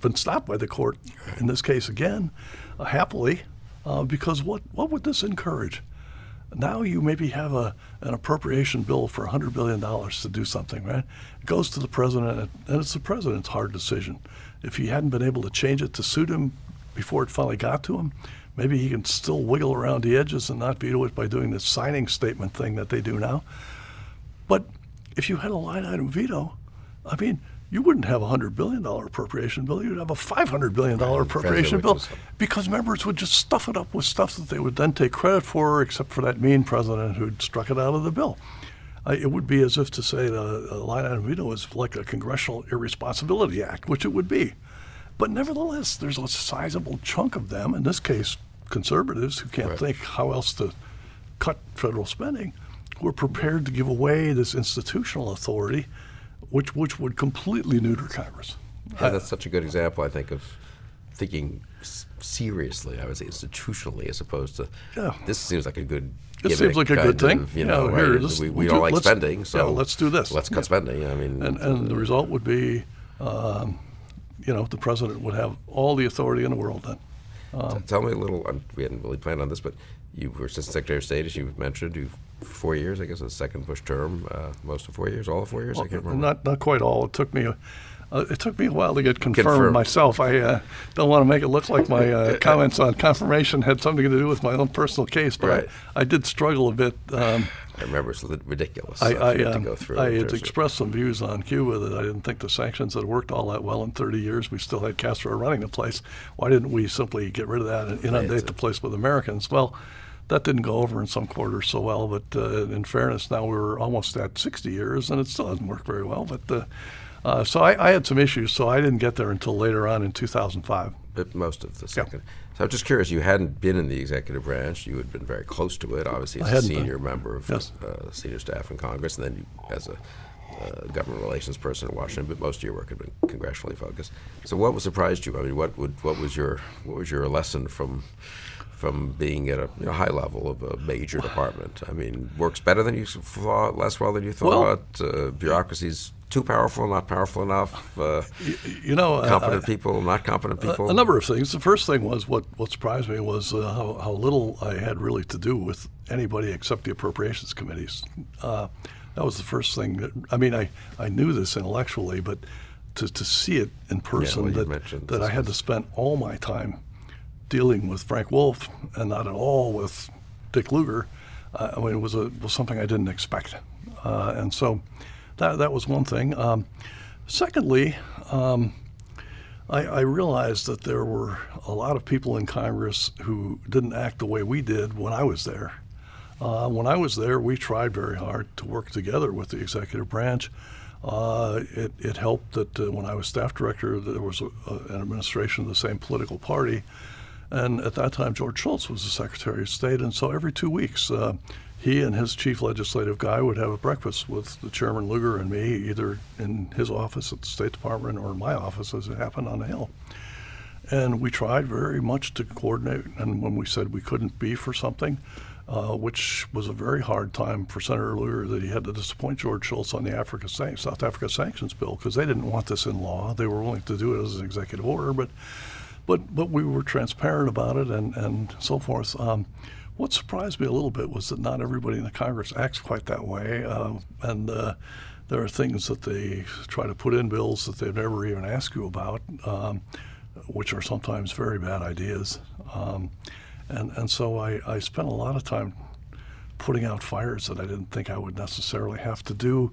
been stopped by the court in this case again, uh, happily, uh, because what what would this encourage? Now you maybe have a an appropriation bill for $100 billion to do something, right? It goes to the president, and it's the president's hard decision. If he hadn't been able to change it to suit him before it finally got to him, maybe he can still wiggle around the edges and not veto it by doing this signing statement thing that they do now. But if you had a line item veto, I mean, you wouldn't have a $100 billion appropriation bill. You'd have a $500 billion appropriation bill because members would just stuff it up with stuff that they would then take credit for, except for that mean president who'd struck it out of the bill. Uh, it would be as if to say the a line item veto is like a congressional irresponsibility act, which it would be. But nevertheless, there's a sizable chunk of them, in this case, conservatives who can't Right. think how else to cut federal spending, who are prepared to give away this institutional authority, which which would completely neuter Congress. Yeah, that's such a good example, I think, of thinking seriously, I would say institutionally, as opposed to Yeah. this seems like a good. This gimmick seems like a good thing. of, you Yeah, know, here, this- we, we do- don't like spending, yeah, so let's do this. Let's Yeah. cut spending. I mean, And, and the result would be, um, you know, the president would have all the authority in the world then. T- Tell me a little. Um, we hadn't really planned on this, but you were Assistant Secretary of State, as you mentioned, you four years, I guess, the second Bush term, uh, most of four years, all of four years. I can't remember. Not not quite all. It took me. A, uh, it took me a while to get confirmed, Confirmed. myself. I uh, don't want to make it look like my uh, comments on confirmation had something to do with my own personal case, but Right. I, I did struggle a bit. Um, I remember it's ridiculous. I, I, um, to go through. I had expressed some views on Cuba that I didn't think the sanctions had worked all that well in 30 years. We still had Castro running the place. Why didn't we simply get rid of that and inundate the place with Americans? Well, that didn't go over in some quarters so well, but uh, in fairness, now we're almost at 60 years and it still hasn't worked very well. But uh, uh, so I, I had some issues, so I didn't get there until later on in 2005. but most of the second. So I'm just curious. You hadn't been in the executive branch. You had been very close to it, obviously, as a hadn't been. senior member of Yes. uh, senior staff in Congress, and then you, as a uh, government relations person in Washington. But most of your work had been congressionally focused. So, what surprised you? I mean, what would what was your what was your lesson from from being at a you know, high level of a major department? I mean, works better than you thought, less well than you Well- thought. uh, bureaucracy's too powerful, not powerful enough. Uh, You know, uh, competent I- people, not competent people. A, a number of things. The first thing was what, what surprised me was uh, how, how little I had really to do with anybody except the appropriations committees. Uh, that was the first thing. That, I mean, I, I knew this intellectually, but to, to see it in person, well, that, that I had to spend all my time dealing with Frank Wolf and not at all with Dick Lugar. Uh, I mean, it was a was something I didn't expect, uh, and so that that was one thing. Um, secondly, um, I, I realized that there were a lot of people in Congress who didn't act the way we did when I was there. Uh, when I was there, we tried very hard to work together with the executive branch. Uh, it, it helped that uh, when I was staff director, there was a, a, an administration of the same political party. And at that time, George Shultz was the Secretary of State. And so every two weeks, uh, he and his chief legislative guy would have a breakfast with the Chairman Lugar and me, either in his office at the State Department or in my office, as it happened on the Hill. and we tried very much to coordinate. And when we said we couldn't be for something, uh, which was a very hard time for Senator Lugar that he had to disappoint George Shultz on the Africa South Africa sanctions bill because they didn't want this in law. They were willing to do it as an executive order, but but but we were transparent about it and and so forth. Um, what surprised me a little bit was that not everybody in the Congress acts quite that way, uh, and uh, there are things that they try to put in bills that they've never even asked you about, um, which are sometimes very bad ideas. Um, and and so I, I spent a lot of time putting out fires that I didn't think I would necessarily have to do,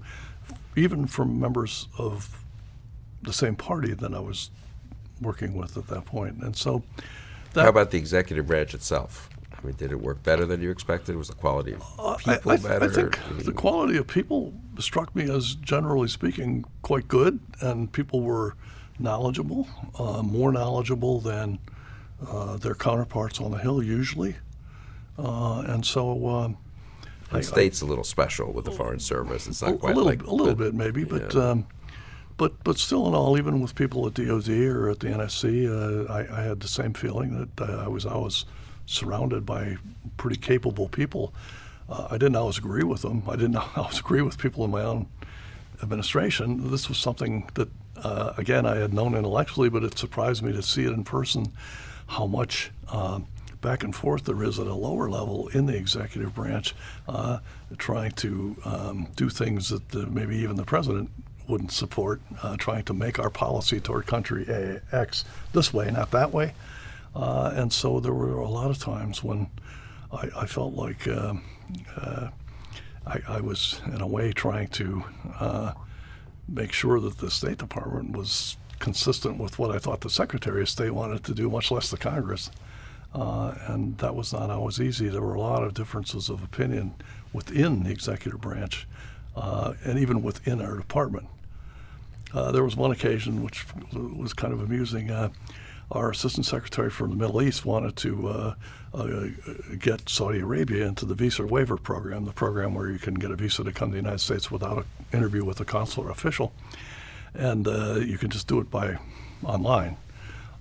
even from members of the same party that I was working with at that point. And so, that, how about the executive branch itself? I mean, did it work better than you expected? Was the quality of people I, I, better? I think the quality of people struck me as, generally speaking, quite good, and people were knowledgeable, uh, more knowledgeable than uh, their counterparts on the Hill usually. Uh, and so. Um, the state's a little special with the Foreign Service. It's not a, quite a little, like a little bit maybe, but yeah. um, but but still in all, even with people at DoD or at the NSC, uh, I, I, had the same feeling that uh, I was always surrounded by pretty capable people. Uh, I didn't always agree with them. I didn't always agree with people in my own administration. This was something that, uh, again, I had known intellectually, but it surprised me to see it in person how much uh, back and forth there is at a lower level in the executive branch, uh, trying to um, do things that uh, maybe even the president wouldn't support, uh, trying to make our policy toward country A, X this way, not that way. Uh, and so there were a lot of times when I, I felt like um, uh, I, I, was, in a way, trying to make sure that the State Department was consistent with what I thought the Secretary of State wanted to do, much less the Congress. Uh, and that was not always easy. There were a lot of differences of opinion within the executive branch uh, and even within our department. Uh, there was one occasion which was kind of amusing. Uh, our assistant secretary for the Middle East wanted to uh, uh, get Saudi Arabia into the visa waiver program, the program where you can get a visa to come to the United States without an interview with a consular official and uh, you can just do it by online.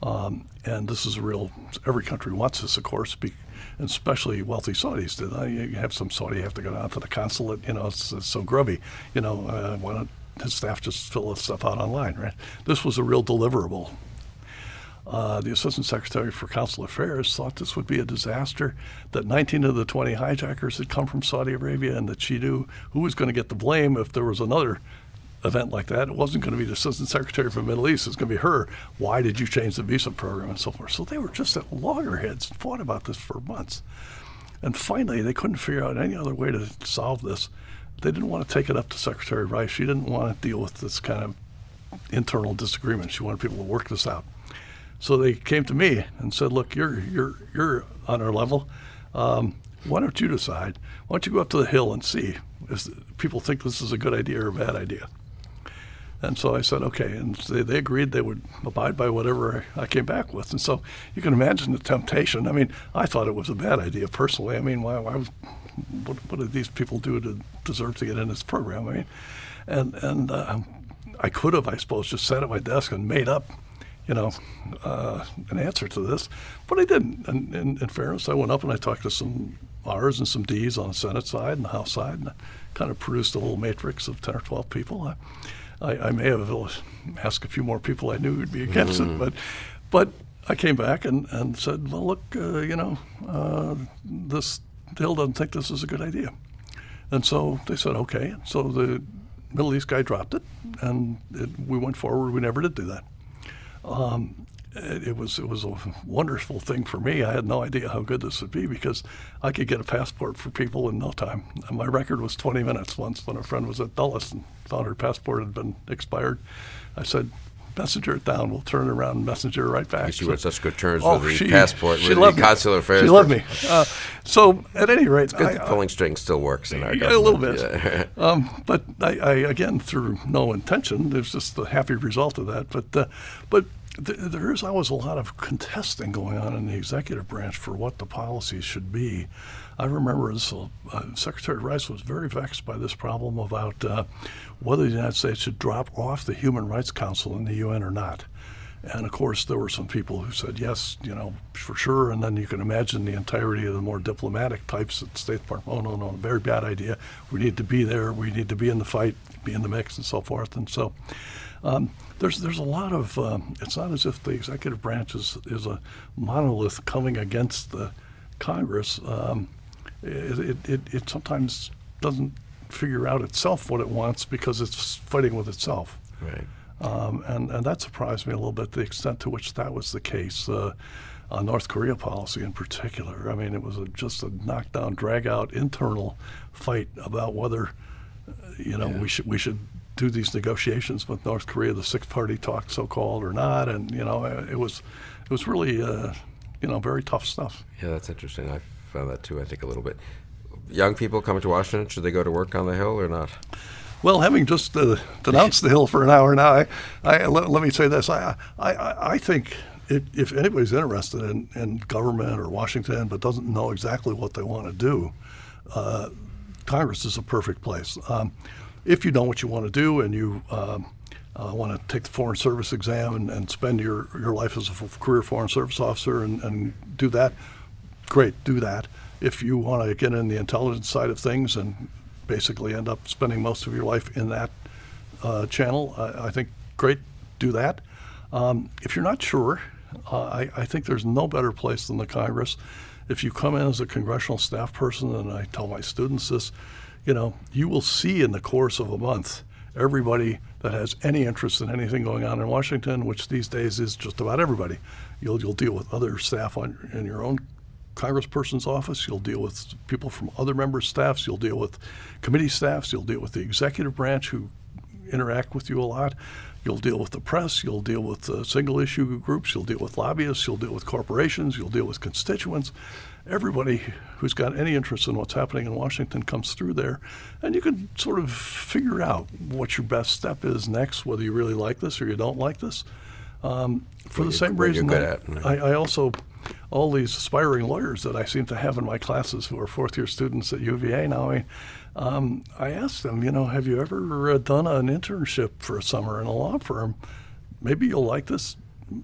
Um, and this is a real. Every country wants this, of course, be, especially wealthy Saudis. Do they? You have some Saudi have to go down to the consulate. You know, it's, it's so grubby. You know, uh, why don't his staff just fill this stuff out online, right? This was a real deliverable. Uh, the Assistant Secretary for Consular Affairs thought this would be a disaster, that 19 of the 20 hijackers had come from Saudi Arabia, and that she knew who was going to get the blame if there was another event like that, it wasn't going to be the Assistant Secretary for the Middle East. It's going to be her. Why did you change the visa program and so forth? So they were just at loggerheads, fought about this for months. And finally, they couldn't figure out any other way to solve this. They didn't want to take it up to Secretary Rice. She didn't want to deal with this kind of internal disagreement. She wanted people to work this out. So they came to me and said, "Look, you're you're you're on our level. Um, why don't you decide? Why don't you go up to the Hill and see if people think this is a good idea or a bad idea?" And so I said, okay. And they, they agreed they would abide by whatever I came back with. And so you can imagine the temptation. I mean, I thought it was a bad idea personally. I mean, why, why what, what did these people do to deserve to get in this program? I mean, and, and uh, I could have, I suppose, just sat at my desk and made up, you know, uh, an answer to this, but I didn't. And in, in fairness, I went up and I talked to some R's and some D's on the Senate side and the House side, and I kind of produced a little matrix of 10 or 12 people. I, I, I, may have asked a few more people I knew would be against mm. it, but but I came back and, and said, well, look, uh, you know, uh, this Hill doesn't think this is a good idea, and so they said, okay. So the Middle East guy dropped it, and it, we went forward. We never did do that. Um, it, it, was it was a wonderful thing for me. I had no idea how good this would be because I could get a passport for people in no time. And my record was 20 minutes once when a friend was at Dulles and found her passport had been expired. I said, messenger it down. We'll turn around and messenger right back. She so, were such good terms oh, with the she, passport, she with loved the consular affairs. She loved me. Uh, so at any rate, it's good I, the pulling string still works in our government. A little bit. Yeah. um, but I, I, again, through no intention, there's just the happy result of that. But uh, but there is always a lot of contesting going on in the executive branch for what the policies should be. I remember this, uh, Secretary Rice was very vexed by this problem about uh, whether the United States should drop off the Human Rights Council in the UN or not. And of course, there were some people who said yes, you know, for sure. And then you can imagine the entirety of the more diplomatic types at the State Department. Oh no, no, very bad idea. We need to be there. We need to be in the fight, be in the mix, and so forth. And so. Um, there's there's a lot of um, it's not as if the executive branch is, is a monolith coming against the Congress. Um, it, it, it, it sometimes doesn't figure out itself what it wants because it's fighting with itself. Right. Um, and, and that surprised me a little bit, the extent to which that was the case. Uh, on North Korea policy in particular. I mean, it was a, just a knockdown, drag out internal fight about whether, uh, you know, Yeah. we should we should do these negotiations with North Korea, the six party talk, so called, or not. And you know, it was it was really uh, you know very tough stuff. Yeah, that's interesting. I found that too. I think a little bit. Young people coming to Washington, should they go to work on the Hill or not? Well, having just uh, denounced the Hill for an hour now, I, I let, let me say this: I I, I I think if, if anybody's interested in, in government or Washington but doesn't know exactly what they want to do, uh, Congress is a perfect place. Um, if you know what you want to do and you um, uh, want to take the Foreign Service exam and, and spend your, your life as a career Foreign Service officer and, and do that, great, do that. If you want to get in the intelligence side of things and basically end up spending most of your life in that uh, channel, I, I think great, do that. Um, if you're not sure, uh, I, I think there's no better place than the Congress. If you come in as a congressional staff person, and I tell my students this, you know, you will see in the course of a month everybody that has any interest in anything going on in Washington, which these days is just about everybody. You'll, you'll deal with other staff on, in your own congressperson's office. You'll deal with people from other members' staffs. You'll deal with committee staffs. You'll deal with the executive branch who interact with you a lot. You'll deal with the press. You'll deal with uh, single issue groups. You'll deal with lobbyists. You'll deal with corporations. You'll deal with constituents. Everybody who's got any interest in what's happening in Washington comes through there, and you can sort of figure out what your best step is next, whether you really like this or you don't like this. Um, for the same reason that. I, I also, all these aspiring lawyers that I seem to have in my classes who are fourth year students at UVA now, I, um, I asked them, you know, have you ever uh, done an internship for a summer in a law firm? Maybe you'll like this,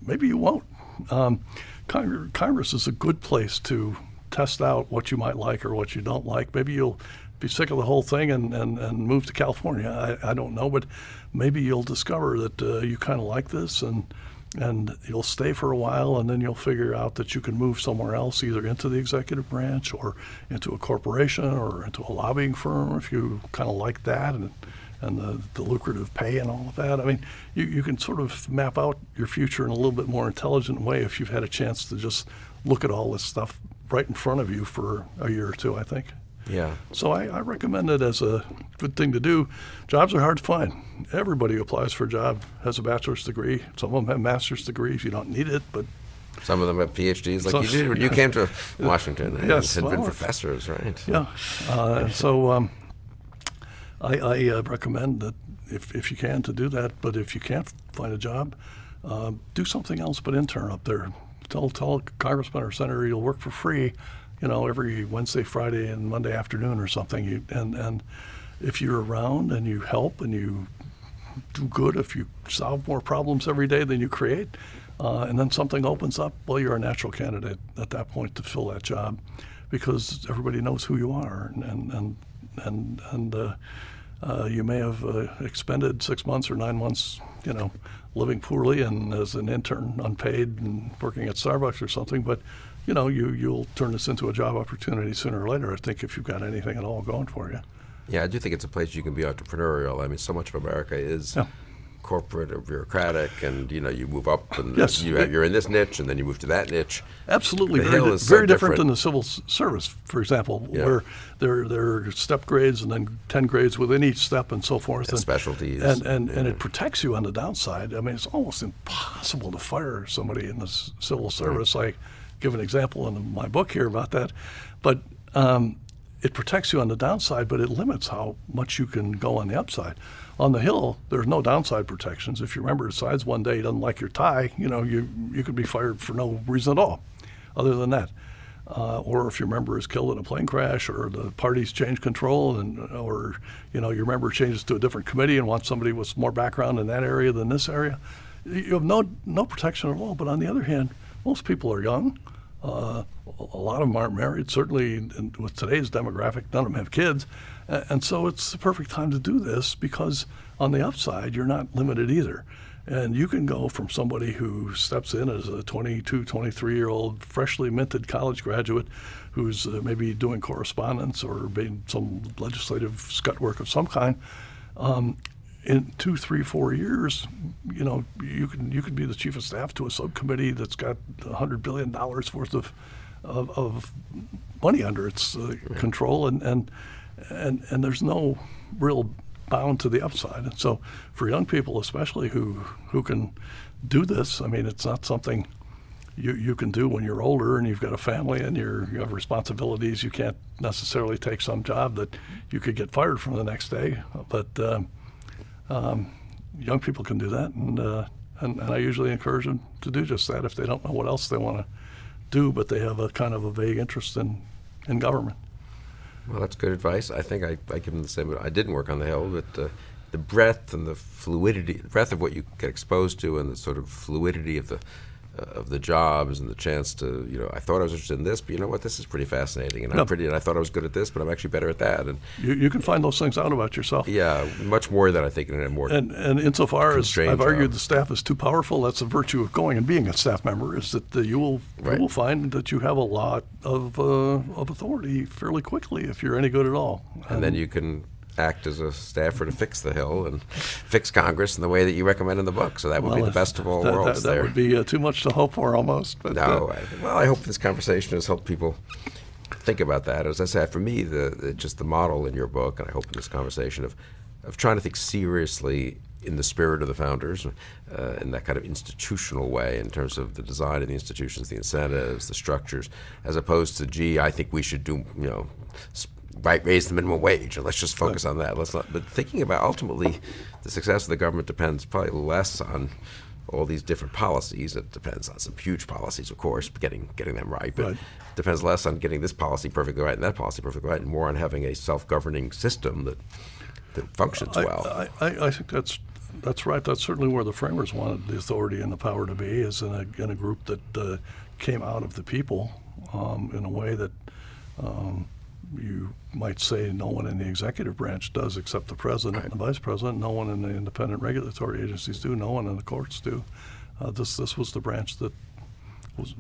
maybe you won't. Um, Congre- Congress is a good place to test out what you might like or what you don't like. Maybe you'll be sick of the whole thing and, and, and move to California. I, I don't know, but maybe you'll discover that uh, you kind of like this and and you'll stay for a while and then you'll figure out that you can move somewhere else, either into the executive branch or into a corporation or into a lobbying firm if you kind of like that and and the, the lucrative pay and all of that. I mean, you, you can sort of map out your future in a little bit more intelligent way if you've had a chance to just look at all this stuff right in front of you for a year or two, I think. Yeah. So I, I recommend it as a good thing to do. Jobs are hard to find. Everybody who applies for a job has a bachelor's degree. Some of them have master's degrees. You don't need it, but Some of them have PhDs, like So- you did when you came to Washington and Yes, had been professors, right? yeah. Uh, so um, I, I uh, recommend that if, if you can to do that. But if you can't find a job, um, do something else but intern up there. Tell tell a congressman or senator you'll work for free, you know, every Wednesday, Friday, and Monday afternoon or something. You, and and if you're around and you help and you do good, if you solve more problems every day than you create, uh, and then something opens up, well, you're a natural candidate at that point to fill that job, because everybody knows who you are, and and and and, uh, uh, you may have uh, expended six months or nine months, you know, living poorly and as an intern, unpaid, and working at Starbucks or something, but. You know, you you'll turn this into a job opportunity sooner or later. I think if you've got anything at all going for you. Yeah, I do think it's a place you can be entrepreneurial. I mean, so much of America is Yeah. corporate or bureaucratic, and you know, you move up and Yes. you have, you're in this niche, and then you move to that niche. Absolutely, The very, di- is so different. different. than the civil service, for example, Yeah. where there there are step grades and then ten grades within each step and so forth. And specialties. and and, and it protects you on the downside. I mean, it's almost impossible to fire somebody in the s- civil service. I give an example in my book here about that, but. Um, it protects you on the downside, but it limits how much you can go on the upside. On the hill, there's no downside protections. If your member decides one day he doesn't like your tie, you know, you you could be fired for no reason at all, other than that. Uh, or if your member is killed in a plane crash, or the parties change control, and or you know your member changes to a different committee and wants somebody with more background in that area than this area, you have no no protection at all. But on the other hand, most people are young. Uh, a lot of them aren't married. Certainly, in, with today's demographic, none of them have kids, and so it's the perfect time to do this because on the upside, you're not limited either. And you can go from somebody who steps in as a 22, 23 year old, freshly minted college graduate who's uh, maybe doing correspondence or being some legislative scut work of some kind. Um, in two, three, four years, you know, you can you could be the chief of staff to a subcommittee that's got hundred billion dollars worth of, of, of money under its uh, control, and, and and and there's no real bound to the upside. And so, for young people especially who who can do this, I mean, it's not something you, you can do when you're older and you've got a family and you're, you have responsibilities. You can't necessarily take some job that you could get fired from the next day. But um, um, young people can do that, and, uh, and, and I usually encourage them to do just that if they don't know what else they want to do, but they have a kind of a vague interest in, in government. Well, that's good advice. I think I, I give them the same. I didn't work on the Hill, but uh, the breadth and the fluidity, the breadth of what you get exposed to, and the sort of fluidity of the of the jobs and the chance to, you know, I thought I was interested in this, but you know what, this is pretty fascinating, and I'm pretty, and I thought I was good at this, but I'm actually better at that, and you, you can find those things out about yourself. Yeah, much more than I think in a more and and insofar as I've argued the staff is too powerful, that's the virtue of going and being a staff member is that the, you will right. you will find that you have a lot of uh, of authority fairly quickly if you're any good at all, and, and then you can act as a staffer to fix the Hill and fix Congress in the way that you recommend in the book. So that would well, be the best of all that, worlds. That, that would be uh, too much to hope for, almost. But, no, uh, well, I hope this conversation has helped people think about that. As I said, for me, the, the, just the model in your book, and I hope in this conversation of of trying to think seriously in the spirit of the founders, uh, in that kind of institutional way, in terms of the design of the institutions, the incentives, the structures, as opposed to, gee, I think we should do, you know, right, raise the minimum wage, and let's just focus on that. Let's not. But thinking about ultimately, the success of the government depends probably less on all these different policies. It depends on some huge policies, of course, getting getting them right. But right. it depends less on getting this policy perfectly right and that policy perfectly right, and more on having a self-governing system that that functions I, well. I, I, I think that's that's right. That's certainly where the framers wanted the authority and the power to be, is in a, in a group that uh, came out of the people um, in a way that um, you might say no one in the executive branch does except the president right. and the vice president. No one in the independent regulatory agencies do. No one in the courts do. Uh, this this was the branch that was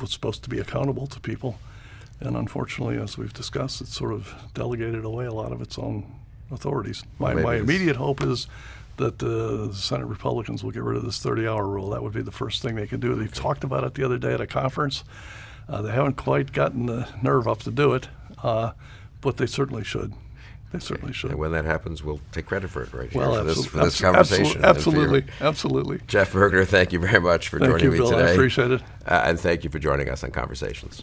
was supposed to be accountable to people, and unfortunately, as we've discussed, it's sort of delegated away a lot of its own authorities. My, well, my immediate hope is that the Senate Republicans will get rid of this 30-hour rule. That would be the first thing they can do. They've talked about it the other day at a conference. Uh, they haven't quite gotten the nerve up to do it, uh, but they certainly should. They certainly should. And when that happens, we'll take credit for it right well, here for, this, for this conversation. Absolutely, absolutely. Jeff Bergner, thank you very much for thank joining you, me Bill, today. I appreciate it. Uh, and thank you for joining us on Conversations.